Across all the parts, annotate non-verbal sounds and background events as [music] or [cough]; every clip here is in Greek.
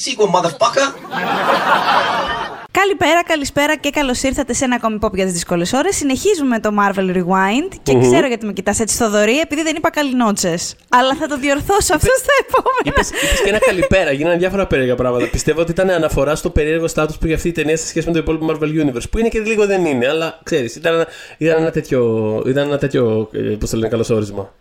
that sequel, motherfucker. Καλησπέρα, καλησπέρα και καλώς ήρθατε σε ένα ακόμη pop για τις δύσκολες ώρες. Συνεχίζουμε το Marvel Rewind και ξέρω γιατί με κοιτάς έτσι, Θοδωρή, επειδή δεν είπα καληνότσες. Αλλά θα το διορθώσω αυτό στα επόμενα. Είπε και ένα καλησπέρα, γίνανε διάφορα περίεργα πράγματα. Πιστεύω ότι ήταν αναφορά στο περίεργο στάτου που είχε αυτή η ταινία σε σχέση με το υπόλοιπο Marvel Universe. Που είναι και λίγο δεν είναι, αλλά ξέρεις, ήταν, ήταν ένα τέτοιο, ήταν ένα τέτοιο ε, πώς το λένε, καλωσόρισμα.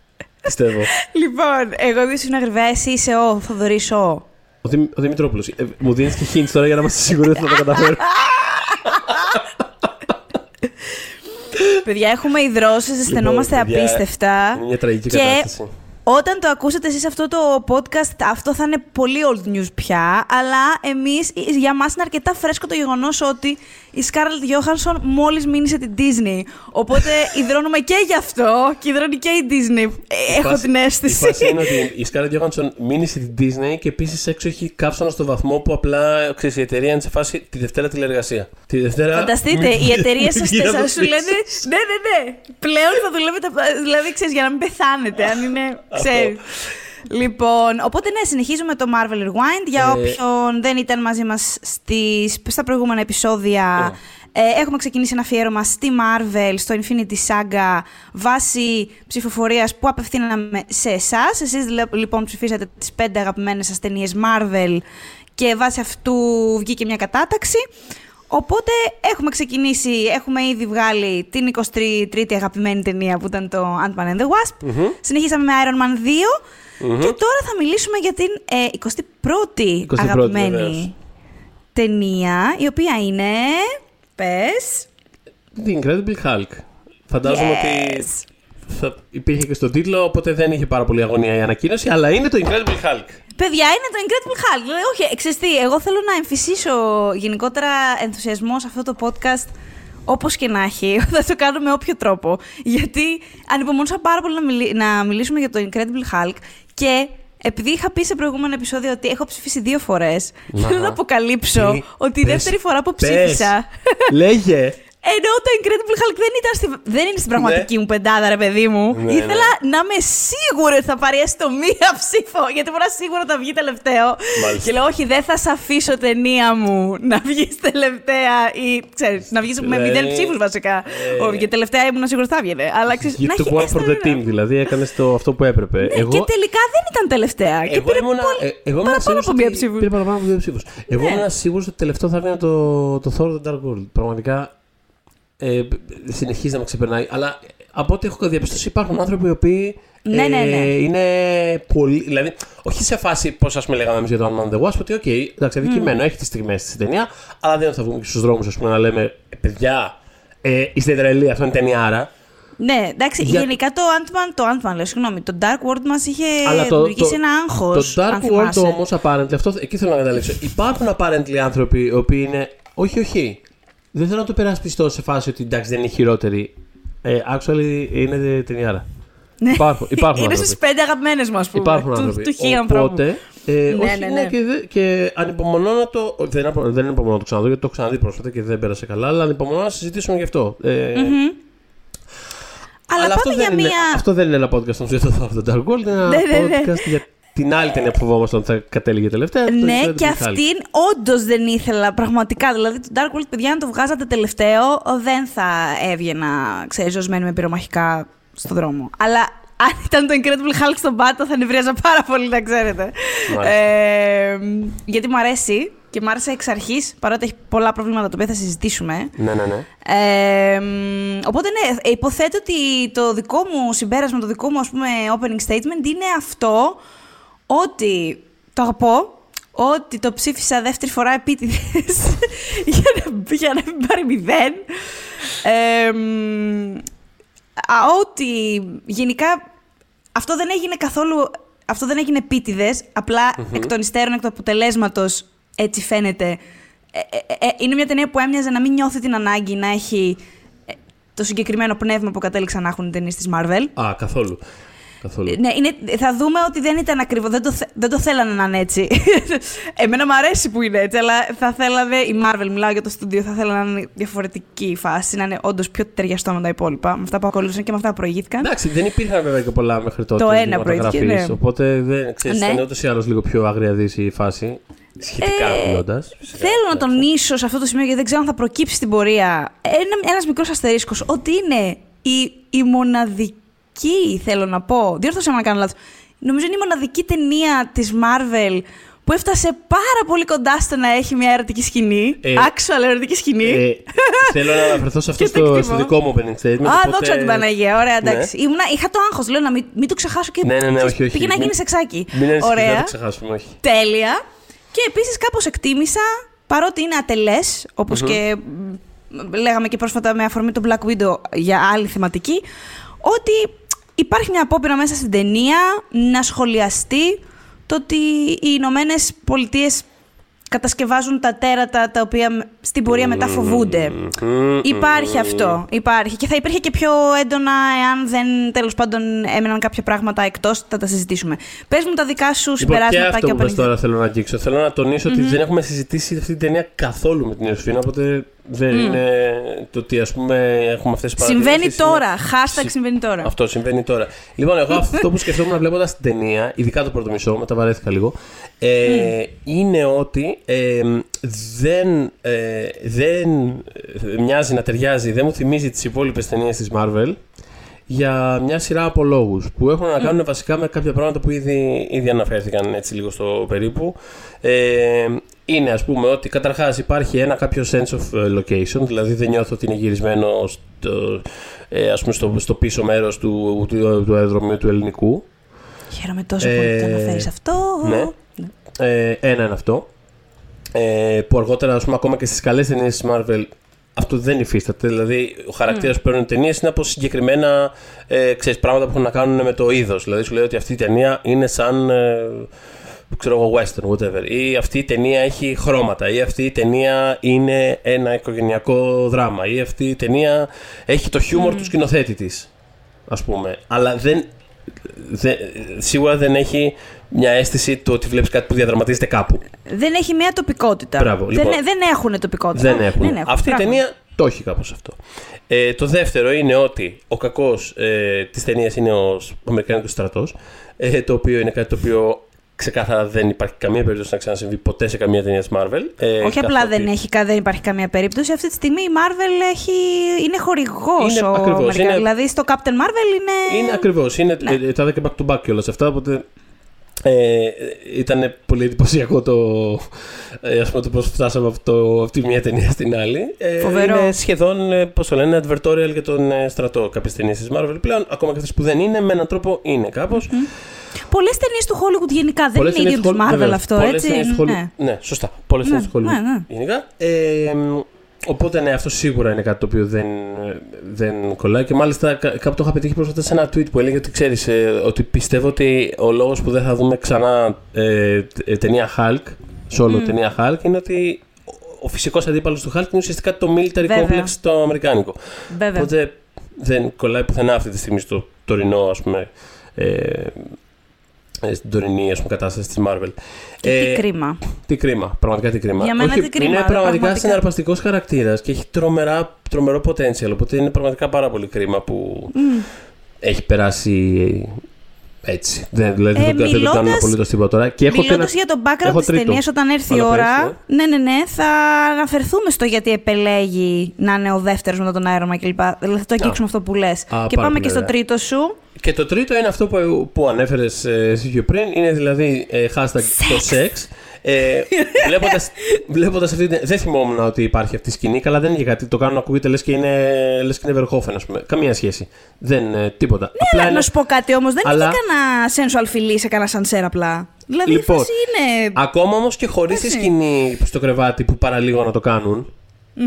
Πιστεύω. λοιπόν, εγώ δεν ήσουν ακριβά, εσύ είσαι ο Θοδωρής ο. Ο, Δημ, ο Δημητρόπουλος. Ε, μου δίνεις και hints τώρα για να είμαστε σίγουροι ότι θα το καταφέρω. Παιδιά, έχουμε υδρώσεις, αισθανόμαστε Λοιπόν, παιδιά, απίστευτα. Είναι μια τραγική Και κατάσταση. Όταν το ακούσετε εσείς αυτό το podcast, αυτό θα είναι πολύ old news πια, αλλά εμείς, για μας είναι αρκετά φρέσκο το γεγονός ότι η Scarlett Johansson μόλις μείνησε την Disney. Οπότε [laughs] υδρώνουμε και γι' αυτό και υδρώνει και η Disney. Ε, Έχω φάση- την αίσθηση. Η φάση είναι ότι η Scarlett Johansson μείνει στην Disney και επίσης έξω έχει καύσωνα στο βαθμό που απλά ξέρεις, η εταιρεία είναι σε φάση τη Δευτέρα τηλεργασία. Τη Δευτέρα. Φανταστείτε, μην- οι εταιρείε σας [laughs] μην πηγαίνετε να το σου λένε. στήσεις. Ναι, ναι, ναι. Πλέον θα δουλεύετε. Δηλαδή, ξέρεις, για να μην πεθάνετε, αν είναι. ξέρεις. Λοιπόν, οπότε ναι, συνεχίζουμε το Marvel Rewind. Για Ε, όποιον δεν ήταν μαζί μας στις, στα προηγούμενα επεισόδια, ε, έχουμε ξεκινήσει ένα αφιέρωμα στη Marvel, στο Infinity Saga, βάσει ψηφοφορίας που απευθύναμε σε εσάς. Εσείς λε- λοιπόν ψηφίσατε τις πέντε αγαπημένες σας ταινίες Marvel και βάσει αυτού βγήκε μια κατάταξη. Οπότε έχουμε ξεκινήσει, έχουμε ήδη βγάλει την 23η αγαπημένη ταινία που ήταν το Ant-Man and the Wasp. Συνεχίσαμε με Iron Man 2 και τώρα θα μιλήσουμε για την ε, 21η 21η αγαπημένη βεβαίως. ταινία, η οποία είναι... Πες... The Incredible Hulk. Φαντάζομαι ότι Yes. θα υπήρχε και στον τίτλο, οπότε δεν είχε πάρα πολύ αγωνία η ανακοίνωση, αλλά είναι το Incredible Hulk. Παιδιά, είναι το Incredible Hulk. Δηλαδή, όχι, ξέρεις τι, εγώ θέλω να εμφυσίσω γενικότερα ενθουσιασμό σε αυτό το podcast όπως και να έχει, [laughs] θα το κάνω με όποιο τρόπο. Γιατί ανυπομονούσα πάρα πολύ να, μιλή- να μιλήσουμε για το Incredible Hulk και επειδή είχα πει σε προηγούμενο επεισόδιο ότι έχω ψηφίσει δύο φορές, Να. θέλω να αποκαλύψω Τι; ότι η Πες, δεύτερη φορά που πες. ψήφισα. Λέγε. Ενώ το Incredible Hulk δεν, ήταν στη, δεν είναι στην πραγματική μου πεντάδα, ρε παιδί μου. Ναι, Ήθελα να είμαι σίγουρη ότι θα πάρει έστω μία [laughs] ψήφο. Γιατί μπορεί να σίγουρα θα βγει τελευταίο. Μάλιστα. Και λέω, Όχι, δεν θα σε αφήσω ταινία μου να βγεις τελευταία ή ξέρεις, να βγεις με Ναι. μηδέν ψήφους βασικά. Ε. Όχι, και τελευταία ήμουν σίγουρη ότι θα βγαίνει. Αλλά ξέρεις, You να took έχει one έστω for the ένα. team, δηλαδή έκανες αυτό που έπρεπε. Ναι, Και τελικά δεν ήταν τελευταία. και εγώ πήρε ήμουνα, πολύ ε, εγώ ήμουνα παραπάνω σίγουρος από μία ότι- ψήφο. Πήρε παραπάνω από δύο ψήφου. Εγώ Ναι. ήμουν σίγουρος ότι τελευταίο θα έβγαινε το, το Thor The Dark World. Πραγματικά ε, συνεχίζει να με ξεπερνάει. Αλλά από ό,τι έχω διαπιστώσει, υπάρχουν άνθρωποι οι οποίοι. Ναι, ναι, ναι. είναι πολύ. Δηλαδή, όχι σε φάση πώς ας πούμε λέγαμε εμείς για το Ant-Man and the Wasp, ότι, οκ, εντάξει, αδικημένο, έχει τις στιγμές τη ταινία, αλλά δεν θα βγούμε και στους δρόμους, ας πούμε, να λέμε, «Ε, παιδιά, ε, είστε τρελοί, αυτό είναι ταινιάρα. Ναι, εντάξει, Για- γενικά το Ant-Man, το Ant-Man, λέω, συγγνώμη, το Dark World μας είχε Αλλά το, δημιουργήσει το, ένα άγχος, Το αν Dark World θυμάσαι. όμως, apparently, αυτό, εκεί θέλω να καταλήξω. Υπάρχουν apparently άνθρωποι οι οποίοι είναι. Όχι, όχι. Δεν θέλω να το περασπιστώ σε φάση ότι εντάξει δεν είναι χειρότερη. Ε, actually είναι ταινιάρα. Ναι. Υπάρχουν, [laughs] υπάρχουν Είναι άνθρωποι. στι πέντε αγαπημένε μας, πούμε. Υπάρχουν του, άνθρωποι. του χι ανθρώπου. Οπότε, ε, Ναι, όχι, ναι, ναι, ναι. Και, δε- και ανυπομονώ να το. Δεν, απο- δεν ανυπομονώ να το ξαναδώ γιατί το έχω ξαναδεί πρόσφατα και δεν πέρασε καλά, αλλά ανυπομονώ να συζητήσουμε γι' αυτό. Ε, Αλλά, αυτό πάμε δεν για είναι, μία. αυτό δεν είναι ένα podcast στον για το Thor The Dark World, είναι ένα Ναι, ναι, ναι. podcast για την άλλη ταινία που φοβόμασταν ότι θα κατέληγε τελευταία. το Ναι, Incredible και Hulk. αυτήν όντως δεν ήθελα πραγματικά. Δηλαδή, το Dark World, παιδιά, αν το βγάζατε τελευταίο, δεν θα έβγαινα, ξέρεις, ζωσμένη με πυρομαχικά στον δρόμο. Αλλά αν ήταν το Incredible Hulk στον πάτο, θα νευρίαζα πάρα πολύ, να ξέρετε. Μάλιστα. Ε, γιατί μου αρέσει και μου άρεσε εξ αρχής, παρότι έχει πολλά προβλήματα τα οποία θα συζητήσουμε. Ναι, ναι, ναι. Ε, μ, οπότε ναι, υποθέτω ότι το δικό μου συμπέρασμα, το δικό μου ας πούμε opening statement είναι αυτό ότι το αγαπώ, ότι το ψήφισα δεύτερη φορά επίτηδες [laughs] για, να, για να μην πάρει μηδέν. Ε, μ, α, ότι γενικά αυτό δεν έγινε καθόλου, αυτό δεν έγινε επίτηδες, απλά εκ των υστέρων, εκ του αποτελέσματος έτσι φαίνεται. Ε, ε, ε, είναι μια ταινία που έμοιαζε να μην νιώθει την ανάγκη να έχει ε, το συγκεκριμένο πνεύμα που κατέληξαν να έχουν οι ταινίες της Marvel. Α, καθόλου. Καθόλου. Ναι, είναι, θα δούμε ότι δεν ήταν ακριβώς. Δεν, το θε- δεν το θέλανε να είναι έτσι. [laughs] Εμένα μου αρέσει που είναι έτσι, αλλά θα θέλανε. Η Marvel, μιλάω για το στούντιο, θα θέλανε να είναι διαφορετική η φάση, να είναι όντως πιο ταιριαστό με τα υπόλοιπα. Με αυτά που ακολούθησαν και με αυτά που προηγήθηκαν. Εντάξει, δεν υπήρχαν βέβαια και πολλά μέχρι τότε. Το ένα δειγματογραφής, προηγήθηκε, ναι. Οπότε δεν ξέρεις, Ναι. ήταν ούτως ή άλλως λίγο πιο αγριαδή η φάση. Σχετικά Ε, μιλώντας, φυσικά. Θέλω να τονίσω σε αυτό το σημείο, γιατί δεν ξέρω αν θα προκύψει στην πορεία, ένα, ένας μικρός αστερίσκος, ότι είναι η, η μοναδική, θέλω να πω, διόρθωσα με να κάνω λάθος, νομίζω είναι η μοναδική ταινία της Marvel που έφτασε πάρα πολύ κοντά στο να έχει μια ερωτική σκηνή, Ε, actual ερωτική σκηνή. Ε, θέλω να αναφερθώ σε αυτό Και το στο, εκτιμώ. στο δικό μου opening statement. Α, οπότε- δόξα την Παναγία. Ωραία, εντάξει. Ήμουνα, είχα το άγχος. Λέω να μην, μην το ξεχάσω και. Ναι, ναι, ναι, ξέρεις, όχι, όχι. Πήγε να Μην- γίνει σεξάκι. Μην ανησυχείς, δεν Ωραία. το ξεχάσουμε, όχι. Τέλεια. Και επίσης κάπως εκτίμησα, παρότι είναι ατελές, όπως και μ, λέγαμε και πρόσφατα με αφορμή το Black Widow για άλλη θεματική, ότι υπάρχει μια απόπειρα μέσα στην ταινία να σχολιαστεί το ότι οι Ηνωμένες Πολιτείες κατασκευάζουν τα τέρατα τα οποία μ- στην πορεία μετά φοβούνται. Μμμ, Υπάρχει μμμ. αυτό. Υπάρχει. Και θα υπήρχε και πιο έντονα εάν δεν τέλος πάντων έμεναν κάποια πράγματα εκτός. Θα τα συζητήσουμε. Πες μου τα δικά σου Λοιπόν, και συμπεράσματα αυτό και που πες opening τώρα θέλω να αγγίξω. Θέλω να τονισω ότι δεν έχουμε συζητήσει αυτή την ταινία καθόλου με την Ιωσήφινα, οπότε δεν είναι το ότι ας πούμε έχουμε αυτές τις Συμβαίνει παρατηρήσεις, είναι- τώρα. Hashtag Συ- συμβαίνει τώρα. Αυτό συμβαίνει τώρα. Λοιπόν, εγώ αυτό που σκεφτόμουν βλέποντας την ταινία, ειδικά το πρώτο μισό, μετά βαρέθηκα λίγο, ε, είναι ότι ε, δεν, ε, δεν ε, μοιάζει να ταιριάζει, δεν μου θυμίζει τις υπόλοιπες ταινίες της Marvel για μια σειρά από λόγους που έχουν να κάνουν βασικά με κάποια πράγματα που ήδη, ήδη αναφέρθηκαν έτσι λίγο στο περίπου. Ε, είναι ας πούμε ότι καταρχάς υπάρχει ένα κάποιο sense of ε, location, δηλαδή δεν νιώθω ότι είναι γυρισμένο στο, ε, ας πούμε στο, στο πίσω μέρος του, του, του αεροδρομίου του ελληνικού. Χαίρομαι τόσο πολύ που το Ε, αναφέρεις αυτό. ναι. Ε, ένα είναι αυτό. Ε, που αργότερα, ας πούμε, ακόμα και στις καλές ταινίες της Marvel αυτό δεν υφίσταται. Δηλαδή, ο χαρακτήρας που παίρνουν ταινίες είναι από συγκεκριμένα ε, ξέρεις, πράγματα που έχουν να κάνουν με το είδος. Δηλαδή, σου λέει ότι αυτή η ταινία είναι σαν. Ε, ξέρω εγώ, western, whatever. Ή αυτή η ταινία έχει χρώματα. Ή αυτή η ταινία είναι ένα οικογενειακό δράμα. Ή αυτή η ταινία έχει το χιούμορ του σκηνοθέτη της. Α πούμε. Αλλά δεν, δεν, σίγουρα δεν έχει μια αίσθηση του ότι βλέπεις κάτι που διαδραματίζεται κάπου. Δεν έχει μια τοπικότητα. Μπράβο, δεν, λοιπόν. δεν έχουν τοπικότητα. Δεν έχουν. Αυτή η Μπράβο. ταινία το έχει κάπως αυτό. Ε, το δεύτερο είναι ότι ο κακός ε, της ταινίας είναι ο Αμερικάνικος στρατός. Ε, το οποίο είναι κάτι το οποίο ξεκάθαρα δεν υπάρχει καμία περίπτωση να ξανασυμβεί ποτέ σε καμία ταινία της Marvel. Ε, Όχι απλά καθότι- δεν, έχει, κα- δεν υπάρχει καμία περίπτωση. Αυτή τη στιγμή η Marvel έχει, είναι χορηγός. Είναι- ακριβώς, είναι- Δηλαδή στο Captain Marvel είναι. Είναι ακριβώς. Είναι, Ναι. ε, τα είδα και back to back κιόλα αυτά. Οπότε ε, ήταν πολύ εντυπωσιακό το, ε, ας πούμε, το πώς φτάσαμε από, το, από τη μία ταινία στην άλλη. Ε, Φοβερό. Είναι σχεδόν, ε, πώς το λένε, advertorial για τον ε, στρατό κάποιες ταινίες της Marvel πλέον. Ακόμα και αυτές που δεν είναι, με έναν τρόπο είναι κάπως. Πολλές ταινίες του Hollywood γενικά δεν Πολλές είναι ίδιο ταινίες τη του Hollywood- Marvel βεβαίως, αυτό, πολλές έτσι; ταινίες του Ναι. Hollywood- Ναι, σωστά. Πολλές Ναι, ταινίες του Hollywood. ναι, ναι. Γενικά. Ε, μ, οπότε ναι, αυτό σίγουρα είναι κάτι το οποίο δεν, ε, δεν κολλάει. Και μάλιστα κα- κάπου το είχα πετύχει πρόσφατα σε ένα tweet που έλεγε ότι ξέρεις, ότι πιστεύω ότι ο λόγος που δεν θα δούμε ξανά ε, τε- ταινία Hulk, solo ταινία Hulk, είναι ότι ο- ο φυσικός αντίπαλος του Hulk είναι ουσιαστικά το military Βέβαια. complex το αμερικάνικο. Βέβαια. Οπότε δεν κολλάει πουθενά αυτή τη στιγμή στο τωρινό, ας πούμε, ε, ε, στην τωρινή ας πούμε, κατάσταση της Marvel. Και Ε, τι κρίμα. τι κρίμα, πραγματικά τι κρίμα. Για μένα Όχι, τι κρίμα, Είναι ρε, πραγματικά πραγματικά. συναρπαστικός χαρακτήρας και έχει τρομερά, τρομερό potential. Οπότε είναι πραγματικά πάρα πολύ κρίμα που έχει περάσει έτσι. Δεν, δηλαδή Ε, δεν, δεν το μιλώντας- κάνουν απολύτως τίποτα τώρα. Και έχω και Μιλώντας ένα... για το background έχω της τρίτο. ταινίας, όταν έρθει η Αλλά πες, ώρα. Ναι, ναι, ναι, θα αναφερθούμε στο γιατί επελέγει να είναι ο δεύτερος μετά τον αέρωμα κλπ. Δηλαδή θα το αγγίξουμε αυτό που λες. Και πάρα πάμε πολύ και στο ωραία. τρίτο σου. Και το τρίτο είναι αυτό που, που ανέφερες ε, εσύ πιο πριν. Είναι δηλαδή ε, hashtag το σεξ. Ε, βλέποντας, βλέποντας αυτή την... Δεν θυμόμουν ότι υπάρχει αυτή η σκηνή, καλά δεν είναι γιατί το κάνουν να ακούγεται λες και είναι, λες και είναι Verhoeven, ας πούμε. Καμία σχέση. Δεν, ε, τίποτα. Έλα, Ναι, να σου πω κάτι όμως. Δεν Αλλά- είναι κανένα sensual φιλί σε κανένα σανσέρ απλά. Δηλαδή Λοιπόν, η φάση είναι. Ακόμα όμως και χωρίς τη Έτσι. σκηνή στο κρεβάτι που παραλίγο να το κάνουν.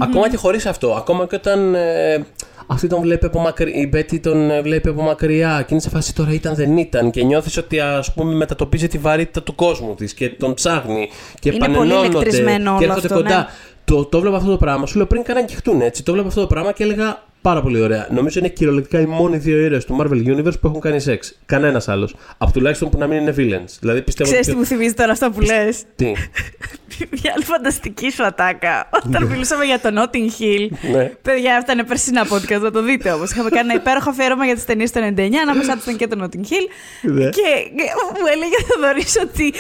Ακόμα και χωρίς αυτό. Ακόμα και όταν ε, αυτή τον βλέπει από μακριά. Η Μπέτη τον ε, βλέπει από μακριά. Και είναι σε φάση τώρα ήταν δεν ήταν. Και νιώθεις ότι ας πούμε μετατοπίζει τη βαρύτητα του κόσμου της και τον ψάχνει. Και Είναι πολύ επανενώνονται ηλεκτρισμένο και όλο έρχονται αυτό, κοντά. ναι. Το, το βλέπω αυτό το πράγμα. Σου λέω πριν καν αγγιχτούν έτσι. Το βλέπω αυτό το πράγμα και έλεγα πάρα πολύ ωραία. Νομίζω είναι κυριολεκτικά οι μόνοι δύο ήρωες του Marvel Universe που έχουν κάνει σεξ. Κανένας άλλος. Από τουλάχιστον που να μην είναι villains. Δηλαδή πιστεύω. Ξέρεις τι μου θυμίζει τώρα αυτό που λες; Τι; [laughs] Μια άλλη φανταστική σου ατάκα. Όταν μιλούσαμε για το Notting Hill. Ναι. Παιδιά, αυτά είναι περσινά podcast, θα το δείτε όμως. Είχαμε κάνει ένα υπέροχο αφιέρωμα για τις ταινίες του 99, ανάμεσά τους ήταν και το Notting Hill. Ναι. Και μου έλεγε ο Θοδωρή ότι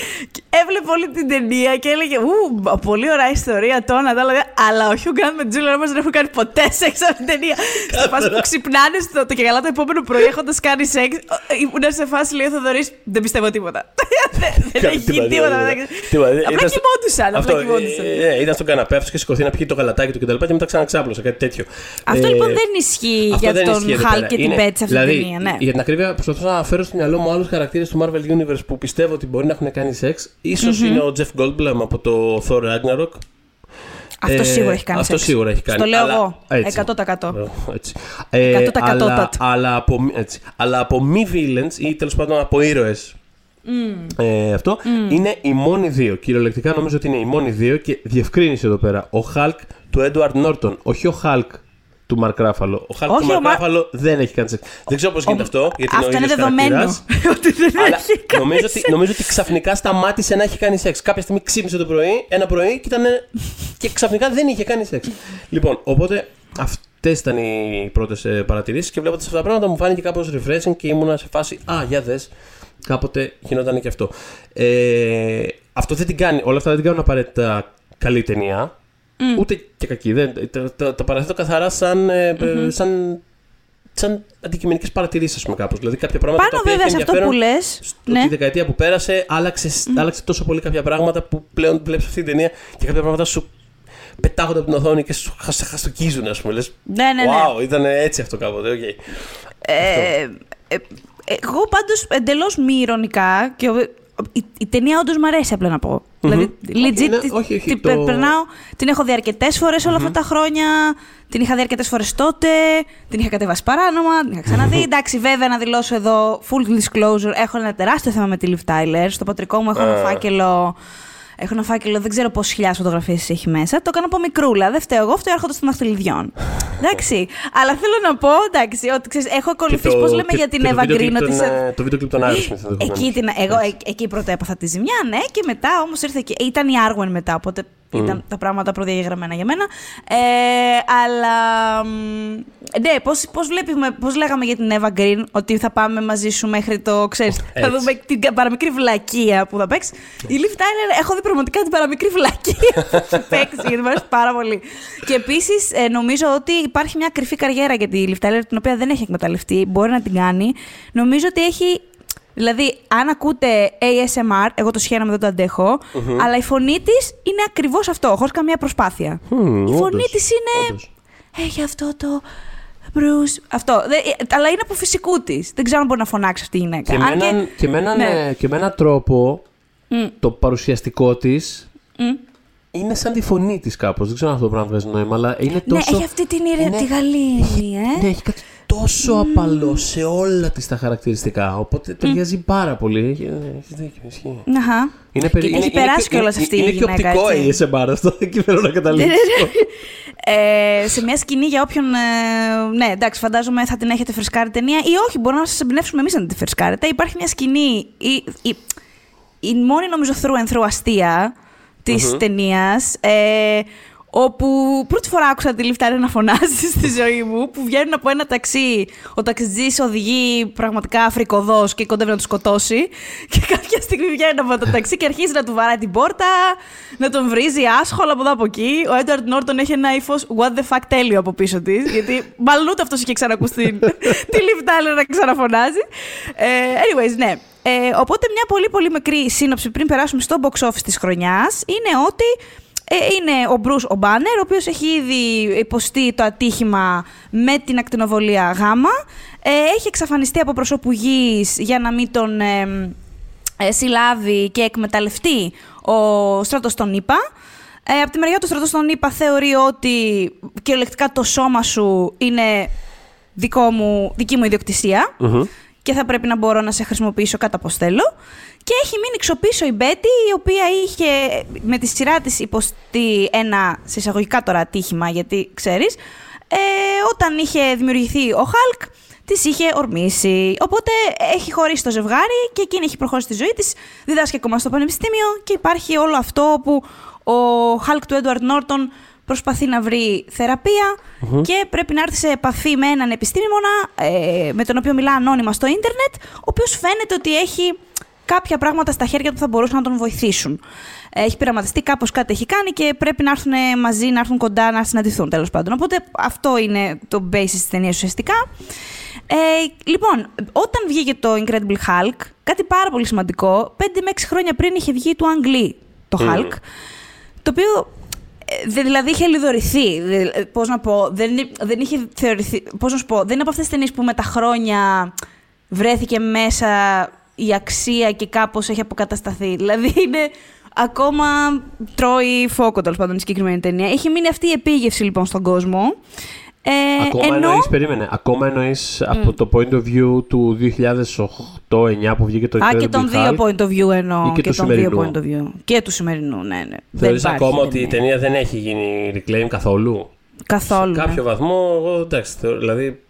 έβλεπε όλη την ταινία και έλεγε Ου, πολύ ωραία ιστορία, το να τα έλεγα. Αλλά ο Hugh Grant με Τζούλια Ρόμερ δεν έχουν κάνει ποτέ σεξ από την ταινία. Σε φάση που ξυπνάνε στο το και καλά το επόμενο πρωί έχοντας κάνει σεξ. Ήμουν σε φάση, λέει ο Θοδωρής, δεν πιστεύω τίποτα. [laughs] Δεν έχει γίνει τίποτα. μεταξύ- Τίποτα. Απλά Ήταν στο- κοιμόντουσαν. Αυτό, Απλά κοιμόντουσαν. ε, ε, ήταν στον καναπέ, αυτός και σηκωθεί να πιει το γαλατάκι του και τα λοιπά και μετά ξαναξάπλωσε, κάτι τέτοιο. Αυτό Ε, λοιπόν δεν ισχύει αυτό για δεν τον ισχύει εδώ Χαλ πέρα. και την Είναι- Πέτση αυτή δηλαδή, την ταινία. Ναι. Για την ακρίβεια, προσπαθώ να φέρω στο μυαλό μου άλλους χαρακτήρες του Marvel Universe που πιστεύω ότι μπορεί να έχουν κάνει σεξ. Ίσως είναι ο Jeff Goldblum από το Thor Ragnarok. Αυτό Ε, σίγουρα έχει κάνει Αυτό σεξ. σίγουρα έχει κάνει. Στο λέω αλλά- εγώ. έτσι. 100%. Ε, Έτσι. Ε, 100% αλλά, τότ. αλλά, από, μη- έτσι. αλλά από μη villains ή τέλος πάντων από ήρωες. Ε, αυτό είναι οι μόνοι δύο. Κυριολεκτικά νομίζω ότι είναι οι μόνοι δύο και διευκρίνηση εδώ πέρα. Ο Hulk του Edward Norton, όχι ο Hulk του Mark Ruffalo. Ο Hulk Όχι, του ο Mark Μα- Ruffalo δεν έχει κάνει σεξ. Δεν ξέρω πώς γίνεται αυτό, γιατί Αυτό είναι ο είναι ίδιος δεδομένος. χαρακτήρας. [laughs] Ότι δεν Αλλά έχει κάνει νομίζω ότι, σεξ. νομίζω ότι ξαφνικά σταμάτησε να έχει κάνει σεξ. Κάποια στιγμή ξύπνησε το πρωί, ένα πρωί και, ήταν, και ξαφνικά δεν είχε κάνει σεξ. λοιπόν, οπότε αυτές ήταν οι πρώτες παρατηρήσεις και βλέποντας αυτά τα πράγματα μου φάνηκε κάπως refreshing και ήμουνα σε φάση Α, για δες. Κάποτε γινόταν και αυτό. Ε, αυτό δεν την κάνει. Όλα αυτά δεν την κάνουν απαραίτητα καλή ταινία. Ούτε και κακή. Δεν, τα, τα, τα παραθέτω καθαρά σαν, ε, σαν, σαν αντικειμενικές παρατηρήσεις, ας πούμε, κάπως. Δηλαδή κάποια πράγματα τα Πάνω οποία βέβαια έχει σε αυτό ενδιαφέρον που λες. στο τη δεκαετία που πέρασε άλλαξε, άλλαξε τόσο πολύ κάποια πράγματα που πλέον βλέπεις αυτή την ταινία και κάποια πράγματα σου πετάγονται από την οθόνη και σου χα- σε χαστουκίζουν, ας πούμε. Λες, Ναι, ναι, ναι. wow, ήταν έτσι αυτό κάποτε. οκ. Ε, ε, εγώ πάντως εντελώς μη ηρωνικά και ο- η, η ταινία όντως μου αρέσει απλά να πω. Δηλαδή, legit, είναι- τη- όχι, όχι, την το- πε- περνάω, την έχω δει αρκετές φορές όλα αυτά τα χρόνια. Την είχα δει αρκετές φορές τότε. Την είχα κατεβάσει παράνομα. Την είχα ξαναδεί. [laughs] Εντάξει, βέβαια, να δηλώσω εδώ full disclosure. Έχω ένα τεράστιο θέμα με τη Liv Tyler. Στο πατρικό μου έχω ένα Α. φάκελο. Έχω ένα φάκελο, δεν ξέρω πόσες χιλιάδες φωτογραφίες έχει μέσα. Το έκανα από μικρούλα. Δεν φταίω εγώ, φταίω έρχονται των δαχτυλιδιών. εντάξει. Αλλά θέλω να πω, εντάξει, ότι ξέρεις, έχω ακολουθήσει, πώς λέμε και- για την και το Eva βίντεο Green. κλιπ Ότι των, σε... ε, Το βίντεο κλιπ των Aerosmith ενδεχομένως. Εκεί, την, εγώ, ε- εκεί πρώτα έπαθα τη ζημιά, ναι, και μετά όμως ήρθε και. Ήταν η Arwen μετά, οπότε ήταν τα πράγματα προδιαγεγραμμένα για μένα. Ε, αλλά. μ, Ναι, πώς πώς βλέπουμε, πώς λέγαμε για την Eva Green, ότι θα πάμε μαζί σου μέχρι το. Ξέρεις, θα Έτσι. δούμε την παραμικρή βλακεία που θα παίξεις. Η Liv Tyler, έχω δει πραγματικά την παραμικρή βλακεία [laughs] που έχει παίξει, γιατί μου αρέσει πάρα πολύ. Και επίσης, νομίζω ότι υπάρχει μια κρυφή καριέρα για τη Liv Tyler, την οποία δεν έχει εκμεταλλευτεί. Μπορεί να την κάνει. Νομίζω ότι έχει Δηλαδή, αν ακούτε ASMR, εγώ το σχέναμε δεν το αντεχω αλλά η φωνή της είναι ακριβώς αυτό, χωρίς καμία προσπάθεια. Μμμ, η φωνή όντως, της είναι. όντως. Έχει αυτό το. Bruce. Αυτό. Δεν- ε, αλλά είναι από φυσικού της. Δεν ξέρω αν μπορεί να φωνάξει αυτή η γυναίκα. Και με Αν έναν, και με έναν, ναι. ε, και με έναν τρόπο Μμ. το παρουσιαστικό της Μμ. είναι σαν τη φωνή της κάπως. Δεν ξέρω αν αυτό το πράγμα βγάζει νόημα, αλλά είναι τόσο. Ναι, έχει αυτή την ήρε... είναι- τη γαλήνη, ε. Ναι, έχει κάτι τόσο απαλό σε όλα της τα χαρακτηριστικά. Οπότε ταιριάζει πάρα πολύ. Έχει έχεις δίκιο, ισχύει. Αχα. Είναι, Και την έχει περάσει κιόλας αυτή η είναι και γυναίκα, οπτικό έτσι. ASMR αυτό. [laughs] Εκεί θέλω να καταλήξω. [laughs] ε, σε μια σκηνή για όποιον. Ε, ναι, εντάξει, φαντάζομαι θα την έχετε φρεσκάρει ταινία ή όχι, μπορούμε να σας εμπνεύσουμε εμείς να την φρεσκάρετε. Υπάρχει μια σκηνή. Η, η, η μόνη νομίζω through and through αστεία της mm ταινίας. Ε, όπου πρώτη φορά άκουσα τη Λιφτάρη να φωνάζει στη ζωή μου, που βγαίνουν από ένα ταξί. Ο ταξιτζής οδηγεί πραγματικά αφρικοδό και κοντεύει να του σκοτώσει. Και κάποια στιγμή βγαίνει από το ταξί και αρχίζει να του βαράει την πόρτα, να τον βρίζει άσχολα από εδώ από εκεί. Ο Έντουαρντ Νόρτον έχει ένα ύφος what the fuck τέλειο από πίσω της. γιατί μάλλον ούτε αυτός είχε ξανακουστεί τη Λιφτάρη να ξαναφωνάζει. Ε, anyways, ναι. Ε, οπότε μια πολύ πολύ μικρή σύνοψη πριν περάσουμε στο box office της χρονιάς είναι ότι ε, είναι ο Μπρούς ο Μπάνερ, ο οποίος έχει ήδη υποστεί το ατύχημα με την ακτινοβολία γάμα. Ε, έχει εξαφανιστεί από προσώπου γης για να μην τον ε, ε, συλλάβει και εκμεταλλευτεί ο στράτος των ΗΠΑ. Ε, από τη μεριά του στρατός των ΗΠΑ θεωρεί ότι κυριολεκτικά το σώμα σου είναι δικό μου, δική μου ιδιοκτησία Μμμ. και θα πρέπει να μπορώ να σε χρησιμοποιήσω κατά πως θέλω. Και έχει μείνει ξοπίσω η Μπέτη, η οποία είχε με τη σειρά της υποστεί ένα συσσαγωγικά τώρα ατύχημα, γιατί ξέρεις, ε, όταν είχε δημιουργηθεί ο Χαλκ, της είχε ορμήσει. Οπότε έχει χωρίσει το ζευγάρι και εκείνη έχει προχωρήσει τη ζωή της, διδάσκει ακόμα στο πανεπιστήμιο και υπάρχει όλο αυτό που ο Χαλκ του Έντουαρτ Νόρτον προσπαθεί να βρει και πρέπει να έρθει σε επαφή με έναν επιστήμονα ε, με τον οποίο μιλά ανώνυμα στο ίντερνετ, ο οποίος φαίνεται ότι έχει κάποια πράγματα στα χέρια του που θα μπορούσαν να τον βοηθήσουν. Έχει πειραματιστεί, κάπως κάτι έχει κάνει και πρέπει να έρθουν μαζί, να έρθουν κοντά να συναντηθούν τέλος πάντων. Οπότε αυτό είναι το basis της ταινίας ουσιαστικά. Ε, λοιπόν, όταν βγήκε το Incredible Hulk, κάτι πάρα πολύ σημαντικό, 5 με 6 χρόνια πριν είχε βγει του Αγγλί το Hulk, το οποίο ε, δηλαδή είχε λιδωρηθεί. Πώς να πω, δεν, δεν είχε θεωρηθεί. Πώς να σου πω, δεν είναι από αυτές τις ταινίες που με τα χρόνια βρέθηκε μέσα η αξία και κάπως έχει αποκατασταθεί. Δηλαδή είναι. Ακόμα τρώει φόκο τέλος πάντων η συγκεκριμένη ταινία. Έχει μείνει αυτή η επίγευση λοιπόν στον κόσμο. Ε, Ακόμα ενώ... εννοείς, περίμενε, ακόμα εννοείς από το point of view του 2008-2009 που βγήκε το Α, και των δύο point of view εννοώ. Και, και, και των δύο point of view. Και του σημερινού, ναι, ναι. Θεωρείς ακόμα ότι η ταινία δεν έχει γίνει reclaim καθόλου; Καθόλου. Σε κάποιο ναι. βαθμό, εγώ εντάξει, δηλαδή...